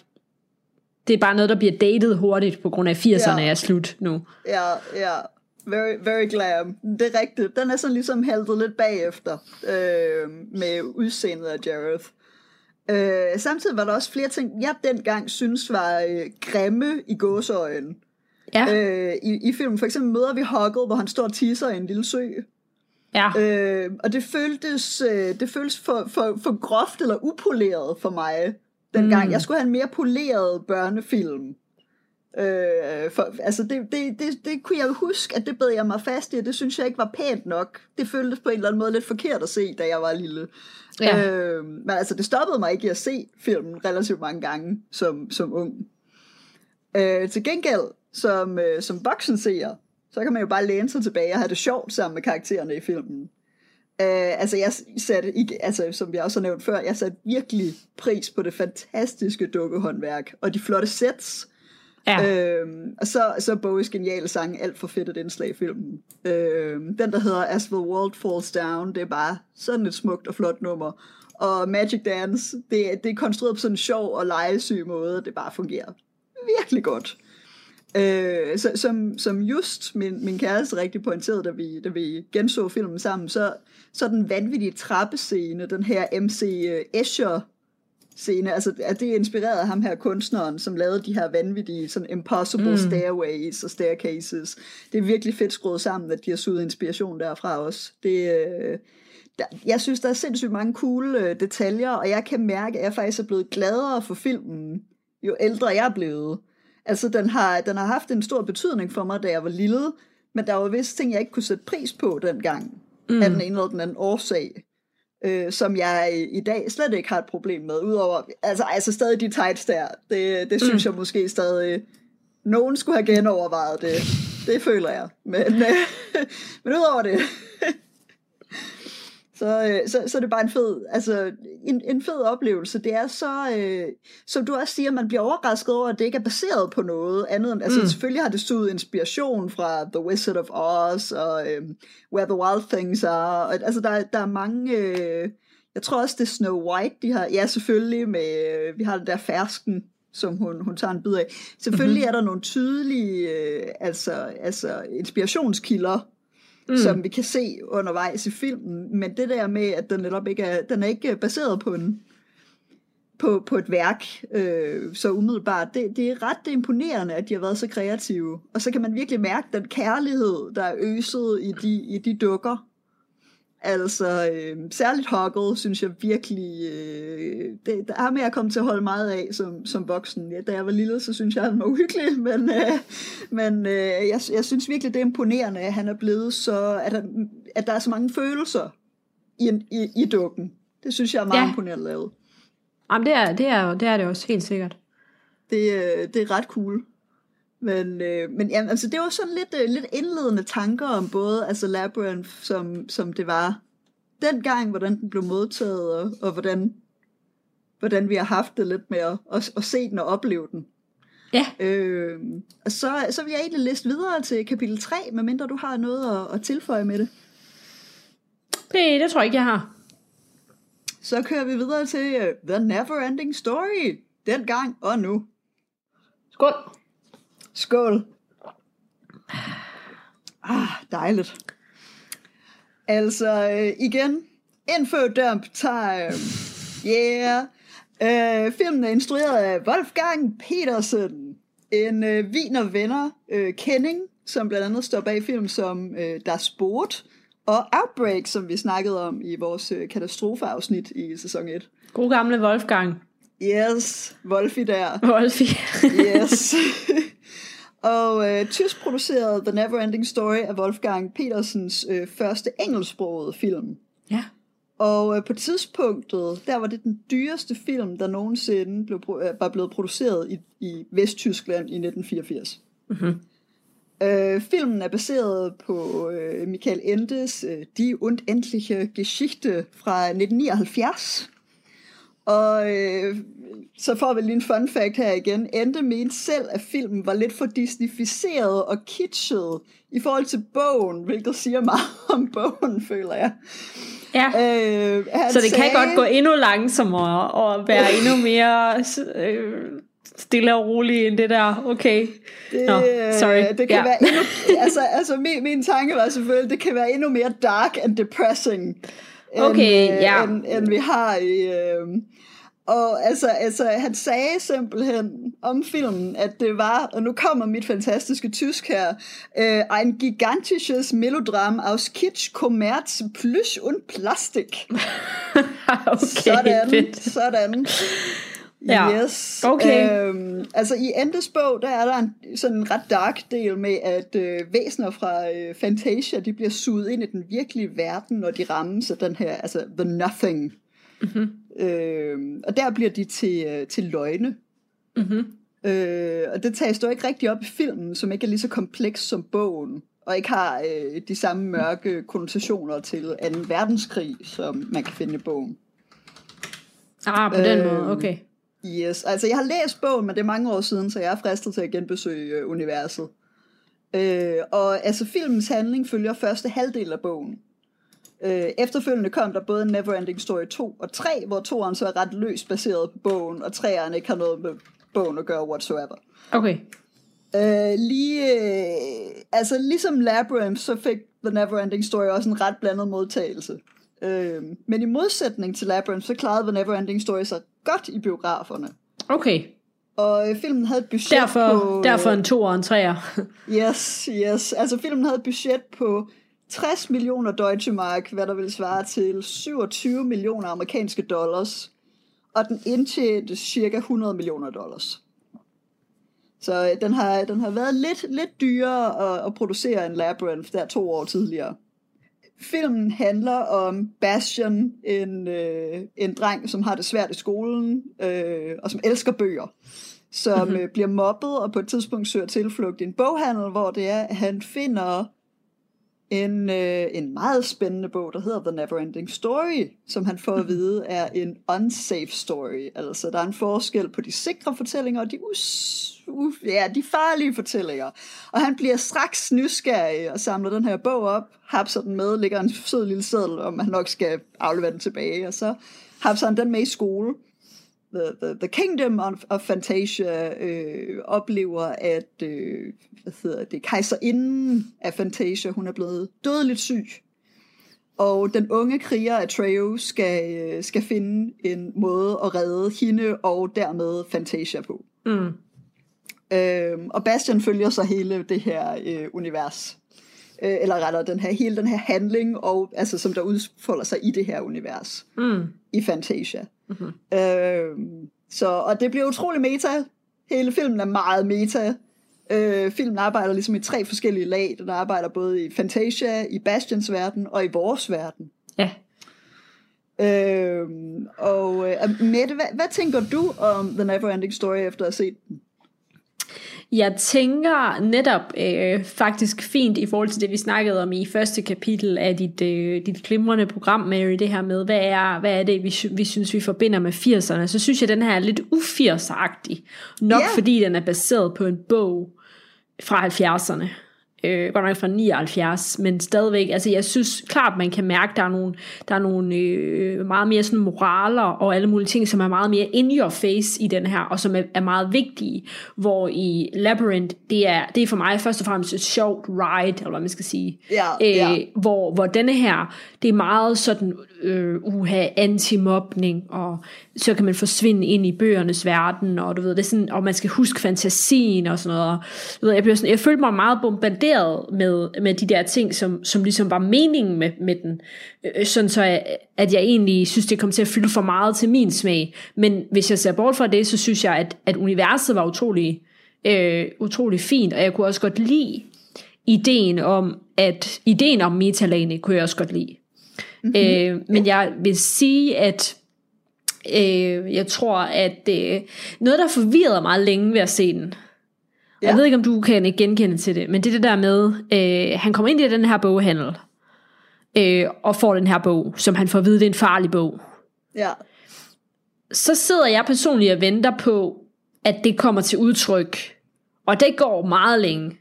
det er bare noget, der bliver datet hurtigt, på grund af 80'erne ja. er slut nu. Ja, ja. Very, very glam. Det er rigtigt. Den er sådan ligesom haltet lidt bagefter øh, med udseendet af Jareth. Øh, samtidig var der også flere ting, jeg dengang synes var øh, grimme i gåseøjen. Ja. Øh, i, I filmen for eksempel møder vi Huggle, hvor han står og teaser i en lille sø. Ja. Øh, og det føltes, øh, det føltes for, for, for groft eller upoleret for mig dengang. Mm. Jeg skulle have en mere poleret børnefilm. Øh, for, altså det, det, det, det kunne jeg huske, at det bed jeg mig fast i, og det synes jeg ikke var pænt nok. Det føltes på en eller anden måde lidt forkert at se, da jeg var lille. Ja. Øh, men altså det stoppede mig ikke i at se filmen relativt mange gange som, som ung. Øh, til gengæld, som, øh, som voksen ser, så kan man jo bare læne sig tilbage og have det sjovt sammen med karaktererne i filmen. Uh, altså jeg satte, ikke, altså som jeg også har nævnt før, jeg satte virkelig pris på det fantastiske dukkehåndværk og de flotte sets. Ja. Uh, og så, så Bowies geniale sang, alt for fedt et indslag i filmen. Uh, den der hedder As the World Falls Down, det er bare sådan et smukt og flot nummer. Og Magic Dance, det, det er konstrueret på sådan en sjov og legesyg måde, det bare fungerer virkelig godt. Øh, så, som, som just min, min kæreste rigtig pointerede, da vi, da vi genså filmen sammen, så, så den vanvittige trappescene, den her MC Escher scene, altså at det er inspireret af ham her kunstneren, som lavede de her vanvittige sådan impossible mm. stairways og staircases. Det er virkelig fedt skruet sammen, at de har suget inspiration derfra også. Det, øh, der, jeg synes, der er sindssygt mange cool øh, detaljer, og jeg kan mærke, at jeg faktisk er blevet gladere for filmen, jo ældre jeg er blevet. Altså, den har, den har haft en stor betydning for mig, da jeg var lille, men der var vist ting, jeg ikke kunne sætte pris på dengang, mm. af den ene eller den anden årsag, øh, som jeg i, i dag slet ikke har et problem med, udover, altså, altså stadig de tights der, det, det synes mm. jeg måske stadig, nogen skulle have genovervejet det, det føler jeg, men, øh, men udover det, så, øh, så, så er det bare en fed, altså, en, en fed oplevelse. Det er så, øh, som du også siger, man bliver overrasket over, at det ikke er baseret på noget andet. End, altså mm. selvfølgelig har det suget inspiration fra The Wizard of Oz og øh, Where the Wild Things Are. Og, altså der, der er mange... Øh, jeg tror også, det er Snow White, de har. Ja, selvfølgelig med... Øh, vi har den der fersken, som hun, hun tager en bid af. Selvfølgelig mm-hmm. er der nogle tydelige øh, altså, altså inspirationskilder mm. som vi kan se undervejs i filmen, men det der med, at den netop ikke er, den er ikke baseret på en på, på et værk øh, så umiddelbart. Det, det er ret det imponerende, at de har været så kreative. Og så kan man virkelig mærke den kærlighed, der er øset i de, i de dukker. Altså, øh, særligt Hoggle, synes jeg virkelig, øh, det, der er med at komme til at holde meget af som, som voksen. Ja, da jeg var lille, så synes jeg, han var uhyggelig, men, øh, men øh, jeg, jeg synes virkelig, det er imponerende, at han er blevet så, at, han, at der er så mange følelser i, i, i dukken. Det synes jeg er meget ja. imponerende lavet. Jamen, det er, det, er, det er det også helt sikkert. Det, øh, det er ret cool. Men, øh, men ja, altså, det var sådan lidt, øh, lidt indledende tanker om både altså Labyrinth, som, som det var dengang, hvordan den blev modtaget, og, og hvordan, hvordan vi har haft det lidt med at, at, at se den og opleve den. Ja. Øh, og så, så vil jeg egentlig liste videre til kapitel 3, medmindre du har noget at, at tilføje med det. Det, det tror jeg ikke, jeg har. Så kører vi videre til uh, The Neverending Story. Den gang og nu. Skål. Skål. Ah, dejligt. Altså, øh, igen, Infodump time. Yeah. Øh, filmen er instrueret af Wolfgang Petersen, en øh, viner venner øh, kending, som blandt andet står bag film som øh, Der Sport og Outbreak, som vi snakkede om i vores øh, katastrofeafsnit i sæson 1. God gamle Wolfgang. Yes, Wolfie der. Wolfie. yes. og øh, tysk produceret The Neverending Story af Wolfgang Petersens øh, første engelsksprogede film. Ja. Og øh, på tidspunktet, der var det den dyreste film, der nogensinde blev, øh, var blevet produceret i, i Vesttyskland i 1984. Mm-hmm. Øh, filmen er baseret på øh, Michael Endes øh, Die unendliche Geschichte fra 1979. Og øh, så får vi lige en fun fact her igen. Ende mente selv, at filmen var lidt for disnificeret og kitschet i forhold til bogen, hvilket siger meget om bogen, føler jeg. Ja, øh, så det sagde, kan godt gå endnu langsommere og være endnu mere øh, stille og roligt end det der. Okay. Det, Nå, sorry. Det kan ja. være endnu, altså, altså min, min tanke var selvfølgelig, det kan være endnu mere dark and depressing, end, okay, ja. end, end vi har i... Øh, og altså, altså, han sagde simpelthen om filmen, at det var, og nu kommer mit fantastiske tysk her, uh, ein gigantisches Melodram aus Kitsch, Kommerz, Plüsch und Plastik. okay, sådan, fedt. sådan. Ja, yes. okay. Øhm, altså i Endes bog, der er der en sådan en ret dark del med, at øh, væsener fra øh, Fantasia, de bliver suget ind i den virkelige verden, når de rammes af den her, altså the nothing. Mm-hmm. Øhm, og der bliver de til, øh, til løgne. Mm-hmm. Øh, og det tages dog ikke rigtig op i filmen, som ikke er lige så kompleks som bogen, og ikke har øh, de samme mørke konnotationer til 2. verdenskrig, som man kan finde i bogen. Ah, på den øh, måde, okay. Yes, altså jeg har læst bogen, men det er mange år siden, så jeg er fristet til at genbesøge øh, universet. Øh, og altså filmens handling følger første halvdel af bogen. Øh, efterfølgende kom der både Neverending Story 2 og 3, hvor toeren så er ret løst baseret på bogen, og treeren ikke har noget med bogen at gøre whatsoever. Okay. Øh, lige, øh, altså ligesom Labyrinth, så fik The Neverending Story også en ret blandet modtagelse. Øh, men i modsætning til Labyrinth, så klarede The Neverending Story sig godt i biograferne. Okay. Og øh, filmen havde et budget derfor, på... Derfor en to og en treer. yes, yes. Altså filmen havde et budget på 60 millioner Deutsche Mark, hvad der vil svare til 27 millioner amerikanske dollars. Og den indtjente cirka 100 millioner dollars. Så øh, den har, den har været lidt, lidt dyrere at, at producere en Labyrinth der to år tidligere. Filmen handler om Bastian, en, øh, en dreng, som har det svært i skolen, øh, og som elsker bøger, som mm-hmm. øh, bliver mobbet, og på et tidspunkt søger tilflugt i en boghandel, hvor det er, at han finder en, øh, en meget spændende bog, der hedder The Neverending Story, som han får at vide er en unsafe story. Altså, der er en forskel på de sikre fortællinger og de us, uh, ja, de farlige fortællinger. Og han bliver straks nysgerrig og samler den her bog op, hapser den med, lægger en sød lille seddel, om han nok skal aflevere den tilbage, og så hapser han den med i skole. The, the, the Kingdom of, of Fantasia øh, oplever, at øh, hvad hedder det, kejserinden af Fantasia, hun er blevet dødeligt syg. Og den unge kriger Atreus skal, øh, skal finde en måde at redde hende og dermed Fantasia på. Mm. Øhm, og Bastian følger så hele det her øh, univers. Øh, eller rettere den her, hele den her handling, og, altså, som der udfolder sig i det her univers. Mm. I Fantasia. Mm-hmm. Øhm, så, og det bliver utrolig meta. Hele filmen er meget meta. Øh, filmen arbejder ligesom i tre forskellige lag. Den arbejder både i Fantasia, i Bastians verden og i vores verden. Ja. Øhm, og øh, Mette, hvad, hvad tænker du om The Neverending Story efter at have set den? Jeg tænker netop øh, faktisk fint i forhold til det, vi snakkede om i første kapitel af dit, øh, dit glimrende program, Mary, det her med, hvad er, hvad er det, vi, vi synes, vi forbinder med 80'erne. Så synes jeg, den her er lidt u-80'er-agtig. Nok Ja. fordi den er baseret på en bog fra 70'erne. Øh, godt nok fra 79, men stadigvæk, altså jeg synes klart, man kan mærke, der er nogle, der er nogle øh, meget mere sådan moraler og alle mulige ting, som er meget mere in your face i den her, og som er, er meget vigtige, hvor i Labyrinth, det er, det er for mig først og fremmest et sjovt ride, eller hvad man skal sige, Ja, øh, ja. hvor, hvor denne her, det er meget sådan, øh, uha, anti-mobning, og så kan man forsvinde ind i bøgernes verden, og du ved, det er sådan, og man skal huske fantasien og sådan noget. Og, du ved, jeg, blev sådan, jeg følte mig meget bombarderet med, med de der ting, som, som ligesom var meningen med, med den. Øh, sådan så, jeg, at jeg egentlig synes, det kom til at fylde for meget til min smag. Men hvis jeg ser bort fra det, så synes jeg, at, at universet var utrolig, øh, utrolig fint, og jeg kunne også godt lide ideen om, at ideen om metalagene kunne jeg også godt lide. Mm-hmm. Øh, men jeg vil sige, at øh, jeg tror, at øh, noget, der forvirrede mig længe ved at se den, ja. jeg ved ikke, om du kan genkende til det, men det er det der med, øh, han kommer ind i den her boghandel, øh, og får den her bog, som han får at vide, det er en farlig bog. Ja, Så sidder jeg personligt og venter på, at det kommer til udtryk, og det går meget længe.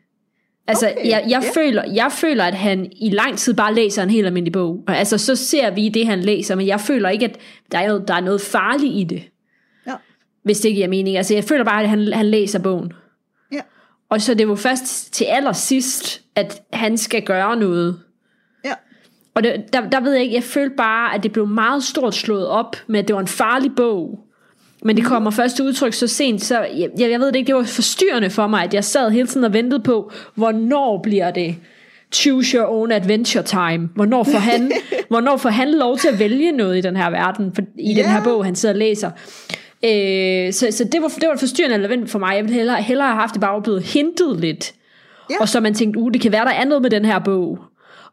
Altså, Okay, jeg, jeg, ja. føler, jeg føler, at han i lang tid bare læser en helt almindelig bog. Og altså, så ser vi det, han læser, men jeg føler ikke, at der er noget, der er noget farligt i det. Ja. Hvis det ikke giver mening. Altså, jeg føler bare, at han, han læser bogen. Og så det var først til allersidst, at han skal gøre noget. ja. Og det, der, der ved jeg ikke, jeg følte bare, at det blev meget stort slået op med, at det var en farlig bog. Men det kommer først til udtryk så sent, så jeg, jeg ved det ikke, det var forstyrrende for mig, at jeg sad hele tiden og ventede på, hvornår bliver det choose your own adventure time? Hvornår får han, hvornår får han lov til at vælge noget i den her verden, for, i den Ja. her bog, han sidder og læser? Øh, så, så det var, det var et forstyrrende element for mig. Jeg ville hellere, hellere have haft det bare blevet hintet lidt. Ja. Og så man tænkte, uh, det kan være, der er noget med den her bog.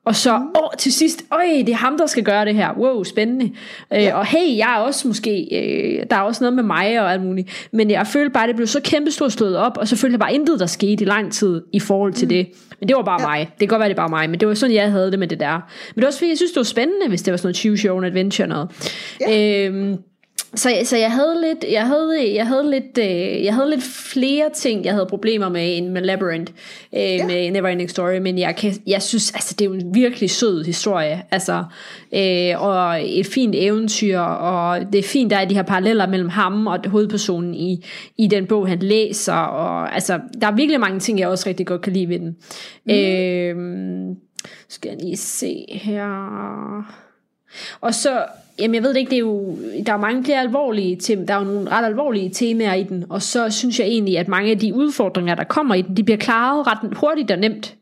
Og så, Mm. åh, til sidst, øj, det er ham, der skal gøre det her. Wow, spændende. Ja. Øh, og hey, jeg er også måske, øh, der er også noget med mig og alt muligt. Men jeg følte bare, det blev så kæmpestort slået op, og så følte jeg bare intet, der skete i lang tid i forhold til mm. det. Men det var bare ja. mig. Det kan godt være, det er bare mig, men det var sådan, jeg havde det med det der. Men det var også fordi, jeg synes, det var spændende, hvis det var sådan noget choose your own adventure noget. Ja. Øhm, så, så jeg havde lidt, jeg havde, jeg havde lidt, øh, jeg havde lidt flere ting, jeg havde problemer med end med Labyrinth, øh, ja. med Neverending Story, men jeg, kan, jeg synes, altså det er jo en virkelig sød historie, altså, øh, og et fint eventyr, og det er fint, der er de her paralleller mellem ham og hovedpersonen i, i den bog, han læser, og altså, der er virkelig mange ting, jeg også rigtig godt kan lide ved den. Mm. Øh, skal jeg lige se her... Og så, jamen jeg ved det ikke, det er jo, der er mange flere alvorlige tem, der er jo nogle ret alvorlige temaer i den, og så synes jeg egentlig, at mange af de udfordringer, der kommer i den, de bliver klaret ret hurtigt og nemt.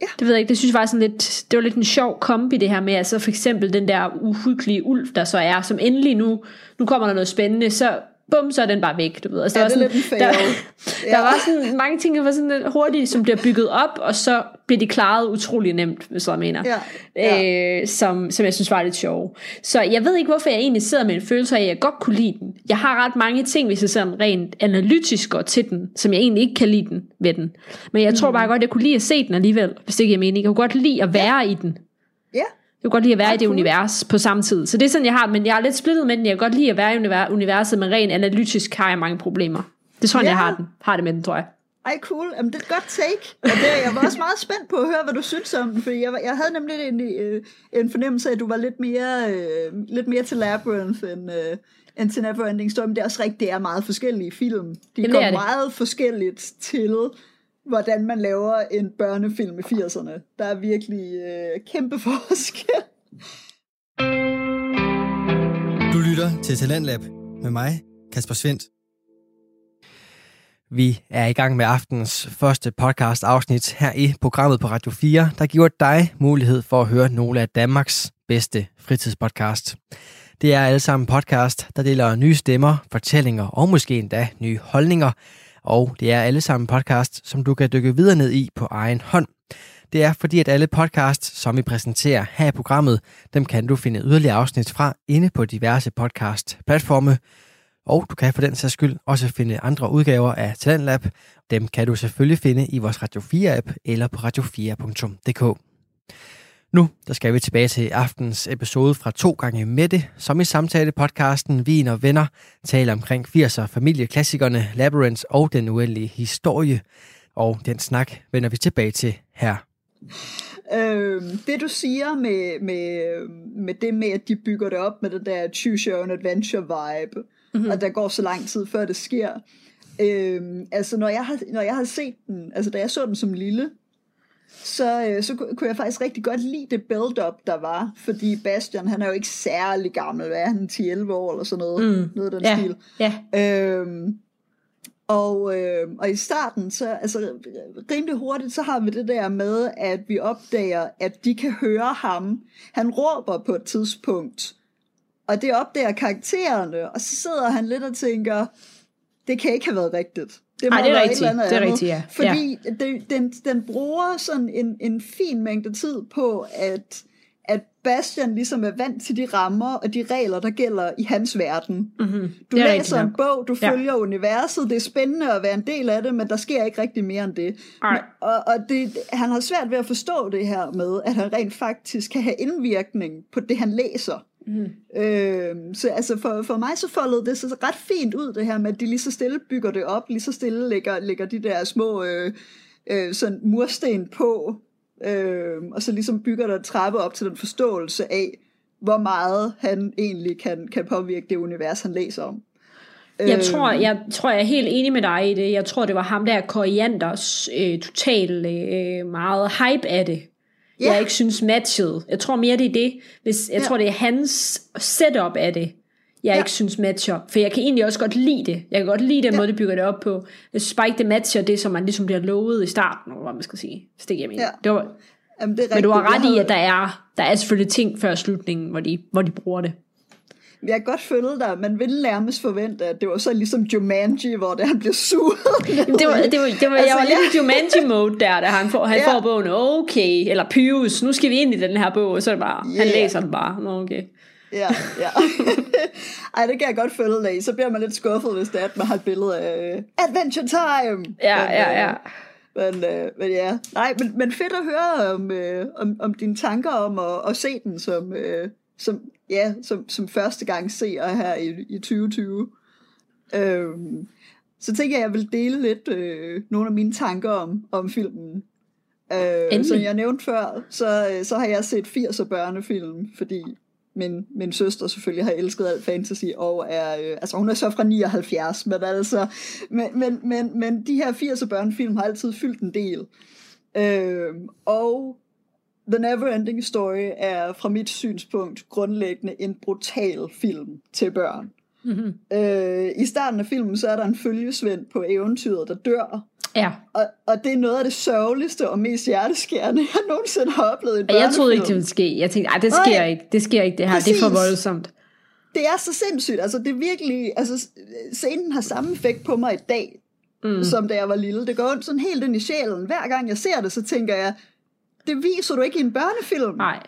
Ja. Det ved jeg ikke, det synes jeg var sådan lidt, det var lidt en sjov kombi det her med, altså for eksempel den der uhyggelige ulv, der så er, som endelig nu, nu kommer der noget spændende, så bum, så er den bare væk, du ved. Altså, Ja, der var er sådan, der, fail. der Ja. var sådan mange ting, der var sådan lidt hurtigt, som bliver bygget op, og så bliver de klaret utrolig nemt, hvis jeg mener. Ja, ja. Øh, som, som jeg synes var lidt sjov. Så jeg ved ikke, hvorfor jeg egentlig sidder med en følelse af, at jeg godt kunne lide den. Jeg har ret mange ting, hvis jeg sådan rent analytisk går til den, som jeg egentlig ikke kan lide den ved den. Men jeg tror Mm. bare godt, jeg kunne lide at se den alligevel, hvis det giver mening. Jeg kunne godt lide at være i den. Ja, Jeg kunne godt lide at være Ja, i det cool. univers på samme tid. Så det er sådan, jeg har men jeg er lidt splittet med den. Jeg kan godt lide at være i univer- universet, men rent analytisk har jeg mange problemer. Det tror jeg, Ja. jeg har, den, har det med den, tror jeg. Ej, cool. Jamen, det er et godt take. Og det, jeg var også meget spændt på at høre, hvad du synes om den, fordi jeg, jeg havde nemlig en, øh, en fornemmelse af, at du var lidt mere, øh, lidt mere til Labyrinth end, øh, end til Neverending Story. Men det er også rigtigt, det er meget forskellige film. De Jamen, går er meget forskelligt til, hvordan man laver en børnefilm i 80'erne. Der er virkelig øh, kæmpe forskel. Du lytter til Talentlab med mig, Kasper Svendt. Vi er i gang med aftens første podcast afsnit her i programmet på Radio 4, der giver dig mulighed for at høre nogle af Danmarks bedste fritidspodcast. Det er alle sammen podcast, der deler nye stemmer, fortællinger og måske endda nye holdninger. Og det er alle sammen podcast, som du kan dykke videre ned i på egen hånd. Det er fordi, at alle podcasts, som vi præsenterer her i programmet, dem kan du finde yderligere afsnit fra inde på diverse podcast-platforme. Og du kan for den sags skyld også finde andre udgaver af Talentlab. Dem kan du selvfølgelig finde i vores Radio 4-app eller på radio4.dk. Nu der skal vi tilbage til aftens episode fra to gange med det, som i samtale-podcasten Vin og Venner taler omkring 80'er familieklassikerne Labyrinth og den uendelige historie. Og den snak vender vi tilbage til her. Øh, det du siger med, med, med det med, at de bygger det op med det der choose your own adventure vibe, mm-hmm. og der går så lang tid før det sker. Øh, altså når jeg, har, når jeg har set den, altså da jeg så den som lille, så, øh, så kunne jeg faktisk rigtig godt lide det build-up, der var, fordi Bastian, han er jo ikke særlig gammel, hvad er han, 10-11 år eller sådan noget, mm. noget af den Ja, stil. ja. Øhm, og, øh, og i starten, så altså rimelig hurtigt, så har vi det der med, at vi opdager, at de kan høre ham. Han råber på et tidspunkt, og det opdager karaktererne, og så sidder han lidt og tænker, det kan ikke have været rigtigt. Det Ej, det er rigtigt. andet Det er andet. rigtigt, ja. Fordi det, den, den bruger sådan en, en fin mængde tid på, at, at Bastian ligesom er vant til de rammer og de regler, der gælder i hans verden. Mm-hmm. Du er læser en nok. bog, du Ja. følger universet, det er spændende at være en del af det, men der sker ikke rigtig mere end det. Ej. Og, og det, han har svært ved at forstå det her med, at han rent faktisk kan have indvirkning på det, han læser. Mm. Øh, så altså for, for mig så foldede det så ret fint ud det her med, at de lige så stille bygger det op, lige så stille lægger, lægger de der små øh, øh, sådan mursten på, øh, og så ligesom bygger der trappe op til den forståelse af, hvor meget han egentlig kan, kan påvirke det univers, han læser om. Jeg tror, jeg tror, jeg er helt enig med dig i det. Jeg tror, det var ham der Korianders øh, total øh, meget hype af det. Ja. Jeg ikke synes matchede. Jeg tror mere, det er det. Hvis, jeg Ja. tror, det er hans setup af det, jeg Ja. ikke synes matcher. For jeg kan egentlig også godt lide det. Jeg kan godt lide den Ja. måde, de bygger det op på. Jeg synes bare ikke, det matcher det, som man ligesom bliver lovet i starten, eller hvad man skal sige. Hvis det giver mening. Ja. Det var, Jamen, det er men du har ret i, at der er, der er selvfølgelig ting før slutningen, hvor de, hvor de bruger det. Jeg kan godt følge dig, man ville nærmest forvente, at det var så ligesom Jumanji, hvor det han bliver suget. Det var, det var, det var, Altså, jeg var ja. lidt i Jumanji-mode der, da han får, han Ja. får bogen, okay, eller Pius, nu skal vi ind i den her bog, og så er det bare, han Yeah. læser den bare, Nå, okay. Ja, ja. Ej, det kan jeg godt følge dig i. Så bliver man lidt skuffet, hvis det er, at man har et billede af øh, Adventure Time. Ja, men, ja, ja. øh, Men, øh, men ja, nej, men, men fedt at høre om, øh, om, om dine tanker om at, at se den som, øh, som, ja, som, som første gang seer her i, i 2020. Øhm, så tænker jeg, at jeg vil dele lidt øh, nogle af mine tanker om, om filmen. Øh, Endelig. som jeg nævnte før, så, øh, så har jeg set 80'er børnefilm, fordi min, min søster selvfølgelig har elsket alt fantasy, og er, øh, altså hun er så fra 79, men altså, men, men, men, men de her 80'er børnefilm har altid fyldt en del. Øh, og The Neverending Story er fra mit synspunkt grundlæggende en brutal film til børn. Mm-hmm. Øh, I starten af filmen, så er der en følgesvend på eventyret, der dør, Ja, og, og det er noget af det sørgeligste og mest hjerteskærende, jeg nogensinde har oplevet i en jeg troede ikke, det ville ske. Jeg tænkte, ej, det sker Nej. ikke, det sker ikke det her, det er for Præcis. voldsomt. Det er så sindssygt, altså det er virkelig, altså scenen har samme effekt på mig i dag, mm. som da jeg var lille. Det går ondt sådan helt ind i sjælen. Hver gang jeg ser det, så tænker jeg, det viser du ikke i en børnefilm. Nej,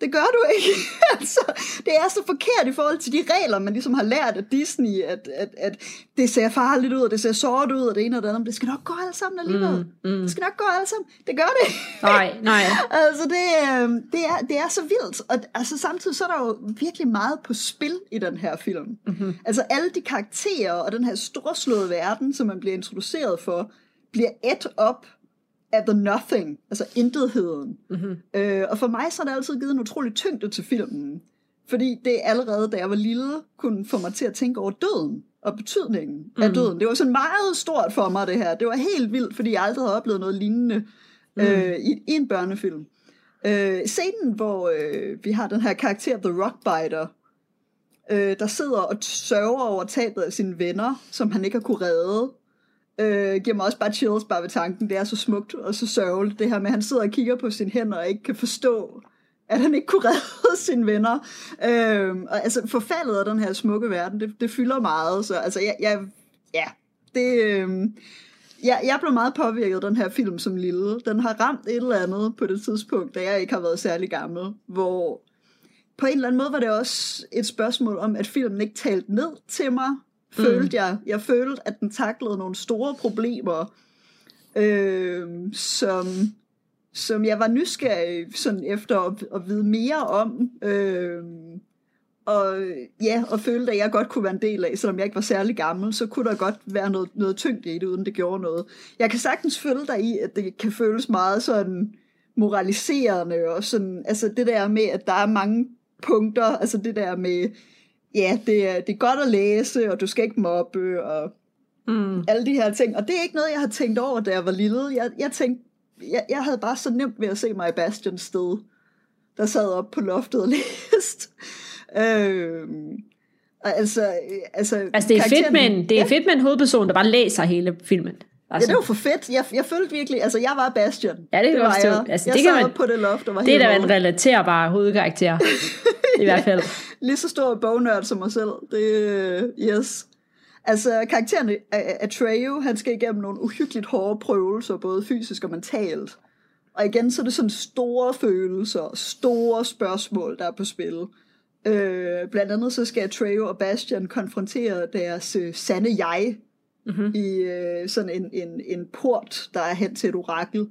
Det gør du ikke. altså, det er så forkert i forhold til de regler, man ligesom har lært af Disney, at, at, at det ser farligt ud, og det ser sort ud, og det ene og det andet, men det skal nok gå alle sammen alligevel. Mm, mm. Det skal nok gå alle sammen. Det gør det. nej, nej. altså, det, øh, det, er, det er så vildt. Og altså, samtidig så er der jo virkelig meget på spil i den her film. Mm-hmm. Altså, alle de karakterer og den her storslåede verden, som man bliver introduceret for, bliver et op af the nothing, altså intetheden. Mm-hmm. Øh, og for mig så har det altid givet en utrolig tyngde til filmen. Fordi det allerede, da jeg var lille, kunne få mig til at tænke over døden og betydningen mm. af døden. Det var sådan meget stort for mig, det her. Det var helt vildt, fordi jeg aldrig havde oplevet noget lignende mm. øh, i, i en børnefilm. Øh, scenen, hvor øh, vi har den her karakter, The Rockbiter, øh, der sidder og sørger over tabet af sine venner, som han ikke har kunne redde, øh, giver mig også bare chills bare ved tanken. Det er så smukt og så sørgeligt, det her med, at han sidder og kigger på sine hænder og ikke kan forstå, at han ikke kunne redde sine venner. Øh, og altså forfaldet af den her smukke verden, det, det fylder meget. Så altså, jeg, jeg ja, det... Øh, jeg, jeg blev meget påvirket af den her film som lille. Den har ramt et eller andet på det tidspunkt, da jeg ikke har været særlig gammel, hvor på en eller anden måde var det også et spørgsmål om, at filmen ikke talte ned til mig, mm. følte jeg. Jeg følte, at den taklede nogle store problemer, øh, som, som jeg var nysgerrig sådan efter at, at vide mere om. Øh, og ja, og følte, at jeg godt kunne være en del af, selvom jeg ikke var særlig gammel, så kunne der godt være noget, noget tyngde i det, uden det gjorde noget. Jeg kan sagtens følge dig i, at det kan føles meget sådan moraliserende, og sådan, altså det der med, at der er mange punkter, altså det der med, ja, det er, det er godt at læse, og du skal ikke mobbe, og mm. alle de her ting. Og det er ikke noget, jeg har tænkt over, da jeg var lille. Jeg, jeg tænkte, jeg, jeg havde bare så nemt ved at se mig i Bastians sted, der sad op på loftet og læste. Øhm, altså, altså, altså det er fedt med en, det er ja. fedt med en hovedperson, der bare læser hele filmen. Altså. Ja, det var for fedt. Jeg, jeg følte virkelig, altså jeg var Bastian. Ja, det, det var jeg. Altså, jeg det kan man, på det loft og var Det er da en relaterbar hovedkarakter. I hvert fald. Lige så stor bognørd som mig selv. Det, yes. Altså, karakteren Atreyu, han skal igennem nogle uhyggeligt hårde prøvelser, både fysisk og mentalt. Og igen, så er det sådan store følelser, store spørgsmål, der er på spil. Øh, blandt andet så skal Atreyu og Bastian konfrontere deres øh, sande jeg, mm-hmm. i øh, sådan en, en, en port, der er hen til et orakel.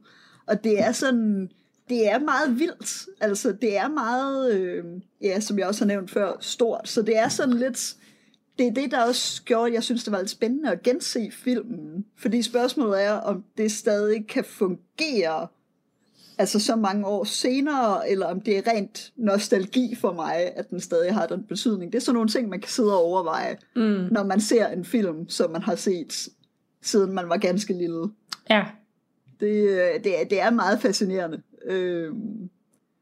Og det er sådan, det er meget vildt. Altså, det er meget, øh, ja, som jeg også har nævnt før, stort. Så det er sådan lidt, det er det, der også gjorde, at jeg synes, det var lidt spændende at gense filmen. Fordi spørgsmålet er, om det stadig kan fungere altså så mange år senere, eller om det er rent nostalgi for mig, at den stadig har den betydning. Det er sådan nogle ting, man kan sidde og overveje, mm. når man ser en film, som man har set, siden man var ganske lille. Ja. Det, det, er, det er meget fascinerende. Øh,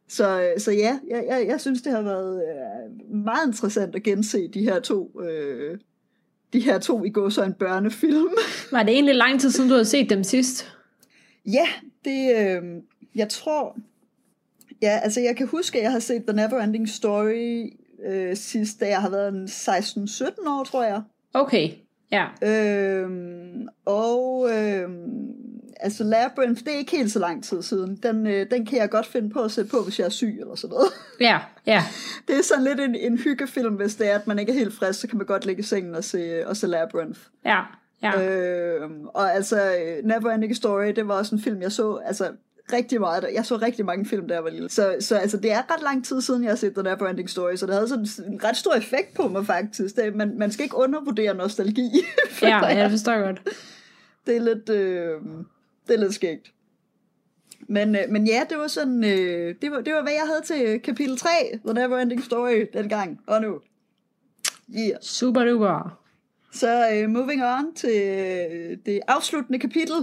så, så ja, jeg, jeg, jeg synes, det har været øh, meget interessant at gense de her to... Øh, de her to i går så en børnefilm. Var det egentlig lang tid siden, du har set dem sidst? Ja, det, øh, jeg tror, ja, altså jeg kan huske, at jeg har set The Neverending Story øh, sidst, da jeg har været 16-17 år, tror jeg. Okay, ja. Øhm, og øhm, altså Labyrinth, det er ikke helt så lang tid siden. Den, øh, den kan jeg godt finde på at sætte på, hvis jeg er syg eller sådan noget. Ja, ja. Det er sådan lidt en, en hyggefilm, hvis det er, at man ikke er helt frisk, så kan man godt ligge i sengen og se, og se Labyrinth. Ja, ja. Øhm, og altså, Neverending Story, det var også en film, jeg så, altså rigtig meget. Jeg så rigtig mange film, da jeg var lille. Så, så altså, det er ret lang tid siden, jeg har set The Neverending Story, så det havde sådan en ret stor effekt på mig faktisk. Det, man, man skal ikke undervurdere nostalgi. ja, jeg forstår godt. Det er lidt, øh, det er lidt skægt. Men, øh, men ja, det var sådan, øh, det, var, det var hvad jeg havde til kapitel 3, The Neverending Story, dengang og nu. Yeah. Super duper. Så øh, moving on til øh, det afsluttende kapitel,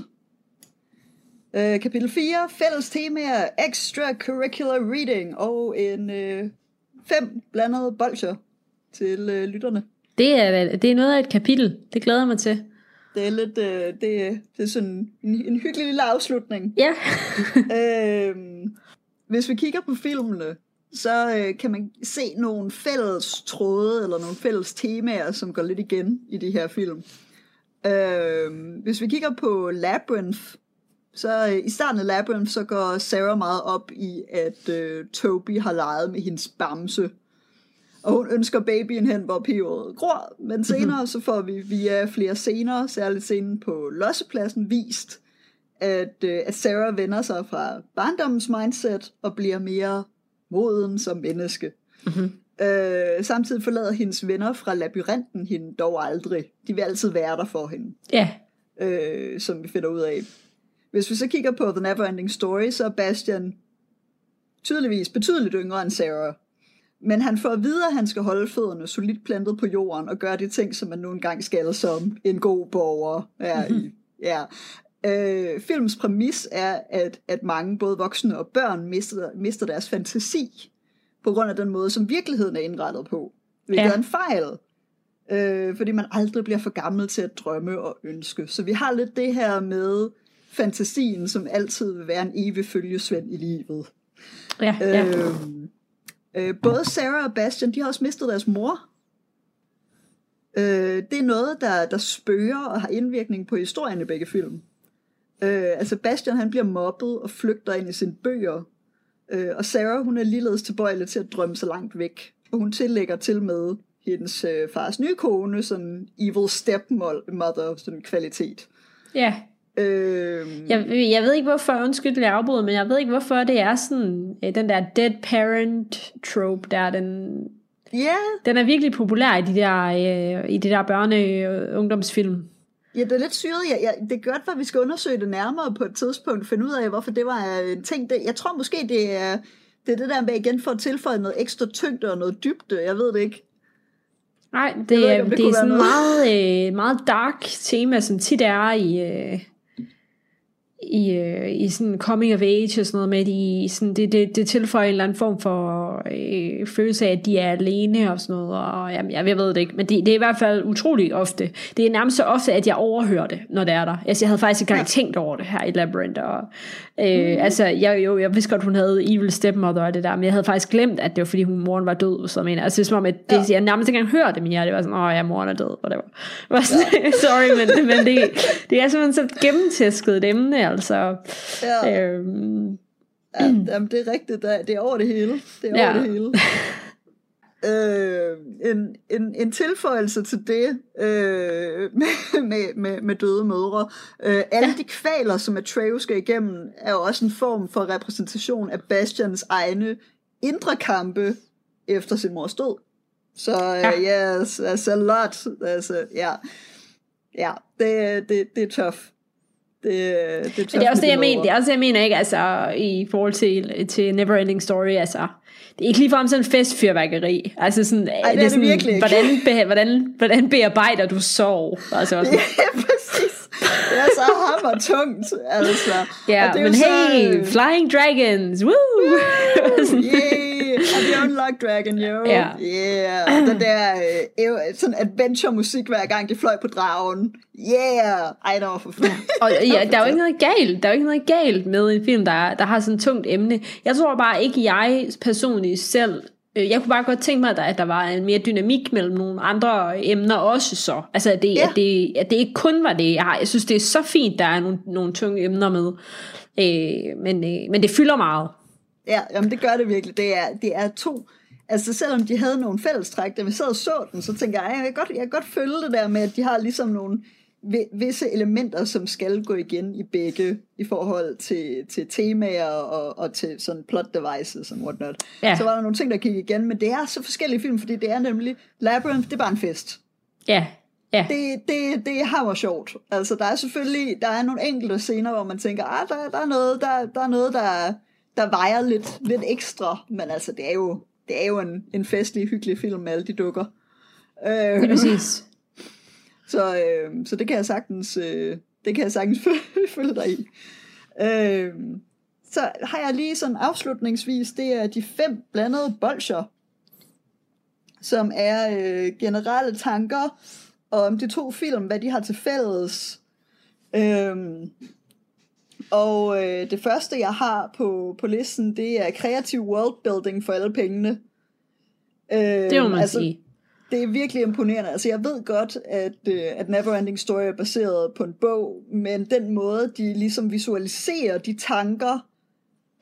Øh, kapitel 4, fælles temaer, extracurricular reading og en øh, fem blandede bolcher til øh, lytterne. Det er, det er noget af et kapitel. Det glæder jeg mig til. Det er lidt, øh, det, det er sådan en, en hyggelig lille afslutning. Ja. øh, hvis vi kigger på filmene, så øh, kan man se nogle fælles tråde, eller nogle fælles temaer, som går lidt igen i de her film. Øh, hvis vi kigger på Labyrinth, så øh, i starten af Labyrinth, så går Sarah meget op i, at øh, Toby har leget med hendes bamse. Og hun ønsker babyen hen, hvor peberet gror. Men senere så får vi via flere scener, særligt scenen på lossepladsen, vist, at, øh, at Sarah vender sig fra barndommens mindset og bliver mere moden som menneske. Mm-hmm. Øh, samtidig forlader hendes venner fra labyrinten hende dog aldrig. De vil altid være der for hende. Ja. øh, som vi finder ud af. Hvis vi så kigger på The Neverending Story, så er Bastian tydeligvis betydeligt yngre end Sarah. Men han får at vide, at han skal holde fødderne solidt plantet på jorden og gøre de ting, som man nu engang skal som en god borger. Ja, i, ja. Øh, filmens præmis er, at, at mange, både voksne og børn, mister, mister deres fantasi på grund af den måde, som virkeligheden er indrettet på. Hvilket ja. er en fejl. Øh, fordi man aldrig bliver for gammel til at drømme og ønske. Så vi har lidt det her med fantasien, som altid vil være en evig følgesvend i livet. Ja, ja. Øh, øh, både Sarah og Bastian, de har også mistet deres mor. Øh, det er noget, der, der spørger og har indvirkning på historien i begge film. Øh, altså Bastian, han bliver mobbet og flygter ind i sine bøger. Øh, og Sarah, hun er ligeledes tilbøjelig til at drømme så langt væk. Og hun tillægger til med hendes øh, fars nye kone, sådan evil stepmother, sådan kvalitet. ja. Øh, Jeg, jeg ved ikke hvorfor, undskyld jeg afbryder, men jeg ved ikke hvorfor det er sådan, øh, den der dead parent trope der, den, ja, den er virkelig populær i de der, øh, i de der børne- ungdomsfilm. Ja, det er lidt syret. Ja, ja, det er godt, at vi skal undersøge det nærmere på et tidspunkt, finde ud af, hvorfor det var en ting. Det, jeg tror måske, det er, det er det der med igen for at tilføje noget ekstra tyngde og noget dybde. Jeg ved det ikke. Nej, Jeg det, ved er, ikke, det det, er sådan meget, øh, meget dark tema, som tit er i, øh, i, øh, i sådan coming of age og sådan noget med, at de, sådan, det, det, det tilføjer en eller anden form for øh, følelse af, at de er alene og sådan noget, og jamen, jeg, jeg ved det ikke, men det, det er i hvert fald utrolig ofte. Det er nærmest så ofte, at jeg overhører det, når det er der. Altså, jeg havde faktisk ikke engang ja. tænkt over det her i Labyrinth, og øh, mm. altså, jeg, jo, jeg vidste godt, hun havde evil stepmother og det der, men jeg havde faktisk glemt, at det var fordi, hun, moren var død, så mener, altså, det er som om, at det, ja. jeg nærmest ikke engang hørte det, men jeg, det var sådan, åh ja, moren er død, whatever. Var sådan, ja. Sorry, men, men det, det er simpelthen så gennemtæsket et emne, altså. Ja. Øhm, Ja, jamen, det er rigtigt. Det er, det er over det hele. Det er Ja. over det hele. øh, en, en, en tilføjelse til det øh, med, med, med, med døde mødre. Øh, alle de kvaler, som Atreus skal igennem, er jo også en form for repræsentation af Bastians egne indre kampe efter sin mors død. Så Ja. uh, yes, altså a lot. Altså, ja, ja det, det, det er tough. Det, det er Men det er også det, jeg mener, det er også det, jeg mener, ikke? Altså, i forhold til, til Neverending Story, altså, det er ikke ligefrem sådan festfyrværkeri. Altså sådan, er det sådan, virkelig ikke. hvordan, be, hvordan, hvordan bearbejder du sorg? Altså, sådan, Ja, præcis. Det er så hammer tungt, altså. ja, det er men jo hey, så, Flying Dragons, woo! Sådan, Yeah, The Unlocked Dragon, jo. Ja. Yeah, den der øh, sådan adventure-musik, hver gang de fløj på dragen. Yeah, ej, der var for fedt. og ja, der er jo ikke noget galt, der er jo ikke noget galt med en film, der, der har sådan et tungt emne. Jeg tror bare ikke, jeg personligt selv øh, jeg kunne bare godt tænke mig, at der, at der var en mere dynamik mellem nogle andre emner også så. Altså, at det, Ja. at det, at det ikke kun var det. Jeg, har, jeg synes, det er så fint, der er nogle, nogle tunge emner med. Øh, men, øh, men det fylder meget. Ja, jamen det gør det virkelig. Det er, det er to... Altså selvom de havde nogle fællestræk, da vi sad og så den, så tænker jeg, jeg kan godt, jeg kan godt følge det der med, at de har ligesom nogle vi- visse elementer, som skal gå igen i begge, i forhold til, til temaer og, og til sådan plot devices og whatnot. Ja. Så var der nogle ting, der gik igen, men det er så forskellige film, fordi det er nemlig, Labyrinth, det er bare en fest. Ja, ja. Det, det, det er hammer sjovt. Altså, der er selvfølgelig, der er nogle enkelte scener, hvor man tænker, ah, der, der er noget, der, der er noget, der, der vejer lidt, lidt ekstra, men altså, det er jo, det er jo en, en festlig, hyggelig film med alle de dukker. Øh, præcis. så, øh, så det kan jeg sagtens, øh, det kan jeg sagtens følge- dig i. Øh, så har jeg lige sådan afslutningsvis, det er de fem blandede bolcher, som er øh, generelle tanker om de to film, hvad de har til fælles. Øhm, og øh, det første, jeg har på, på listen, det er kreativ worldbuilding for alle pengene. Øhm, Det må man altså, sige. det er virkelig imponerende. Altså, jeg ved godt, at, øh, at Neverending Story er baseret på en bog, men den måde, de ligesom visualiserer de tanker,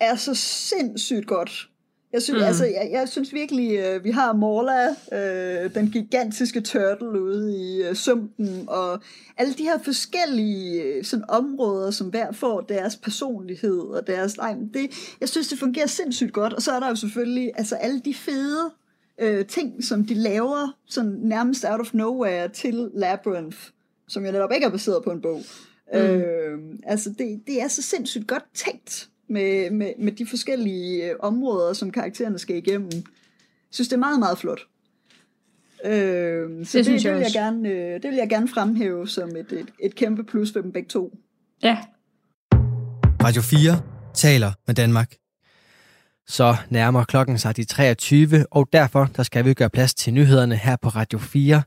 er så sindssygt godt. Jeg synes, Mm. altså, jeg, jeg synes virkelig, øh, vi har Morla, øh, den gigantiske turtle ude i øh, sumpen, og alle de her forskellige øh, sådan, områder, som hver får deres personlighed og deres... Nej, det, jeg synes, det fungerer sindssygt godt. Og så er der jo selvfølgelig altså, alle de fede øh, ting, som de laver sådan nærmest out of nowhere til Labyrinth. som jo netop ikke er baseret på en bog. Mm. Øh, altså, det, det er så sindssygt godt tænkt med, med, med de forskellige øh, områder, som karaktererne skal igennem. Jeg synes, det er meget, meget flot. Øh, så det, det, synes det, jeg vil jeg gerne, øh, det vil jeg gerne fremhæve som et, et, et kæmpe plus for dem begge to. Ja, Radio 4 taler med Danmark. Så nærmer klokken sig de 23, og derfor der skal vi gøre plads til nyhederne her på Radio 4.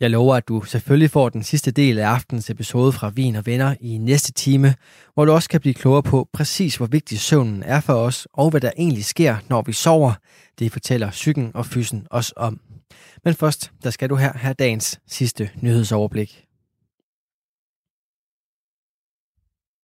Jeg lover, at du selvfølgelig får den sidste del af aftens episode fra Vin og Venner i næste time, hvor du også kan blive klogere på præcis, hvor vigtig søvnen er for os, og hvad der egentlig sker, når vi sover. Det fortæller psyken og fysen os om. Men først, der skal du her have dagens sidste nyhedsoverblik.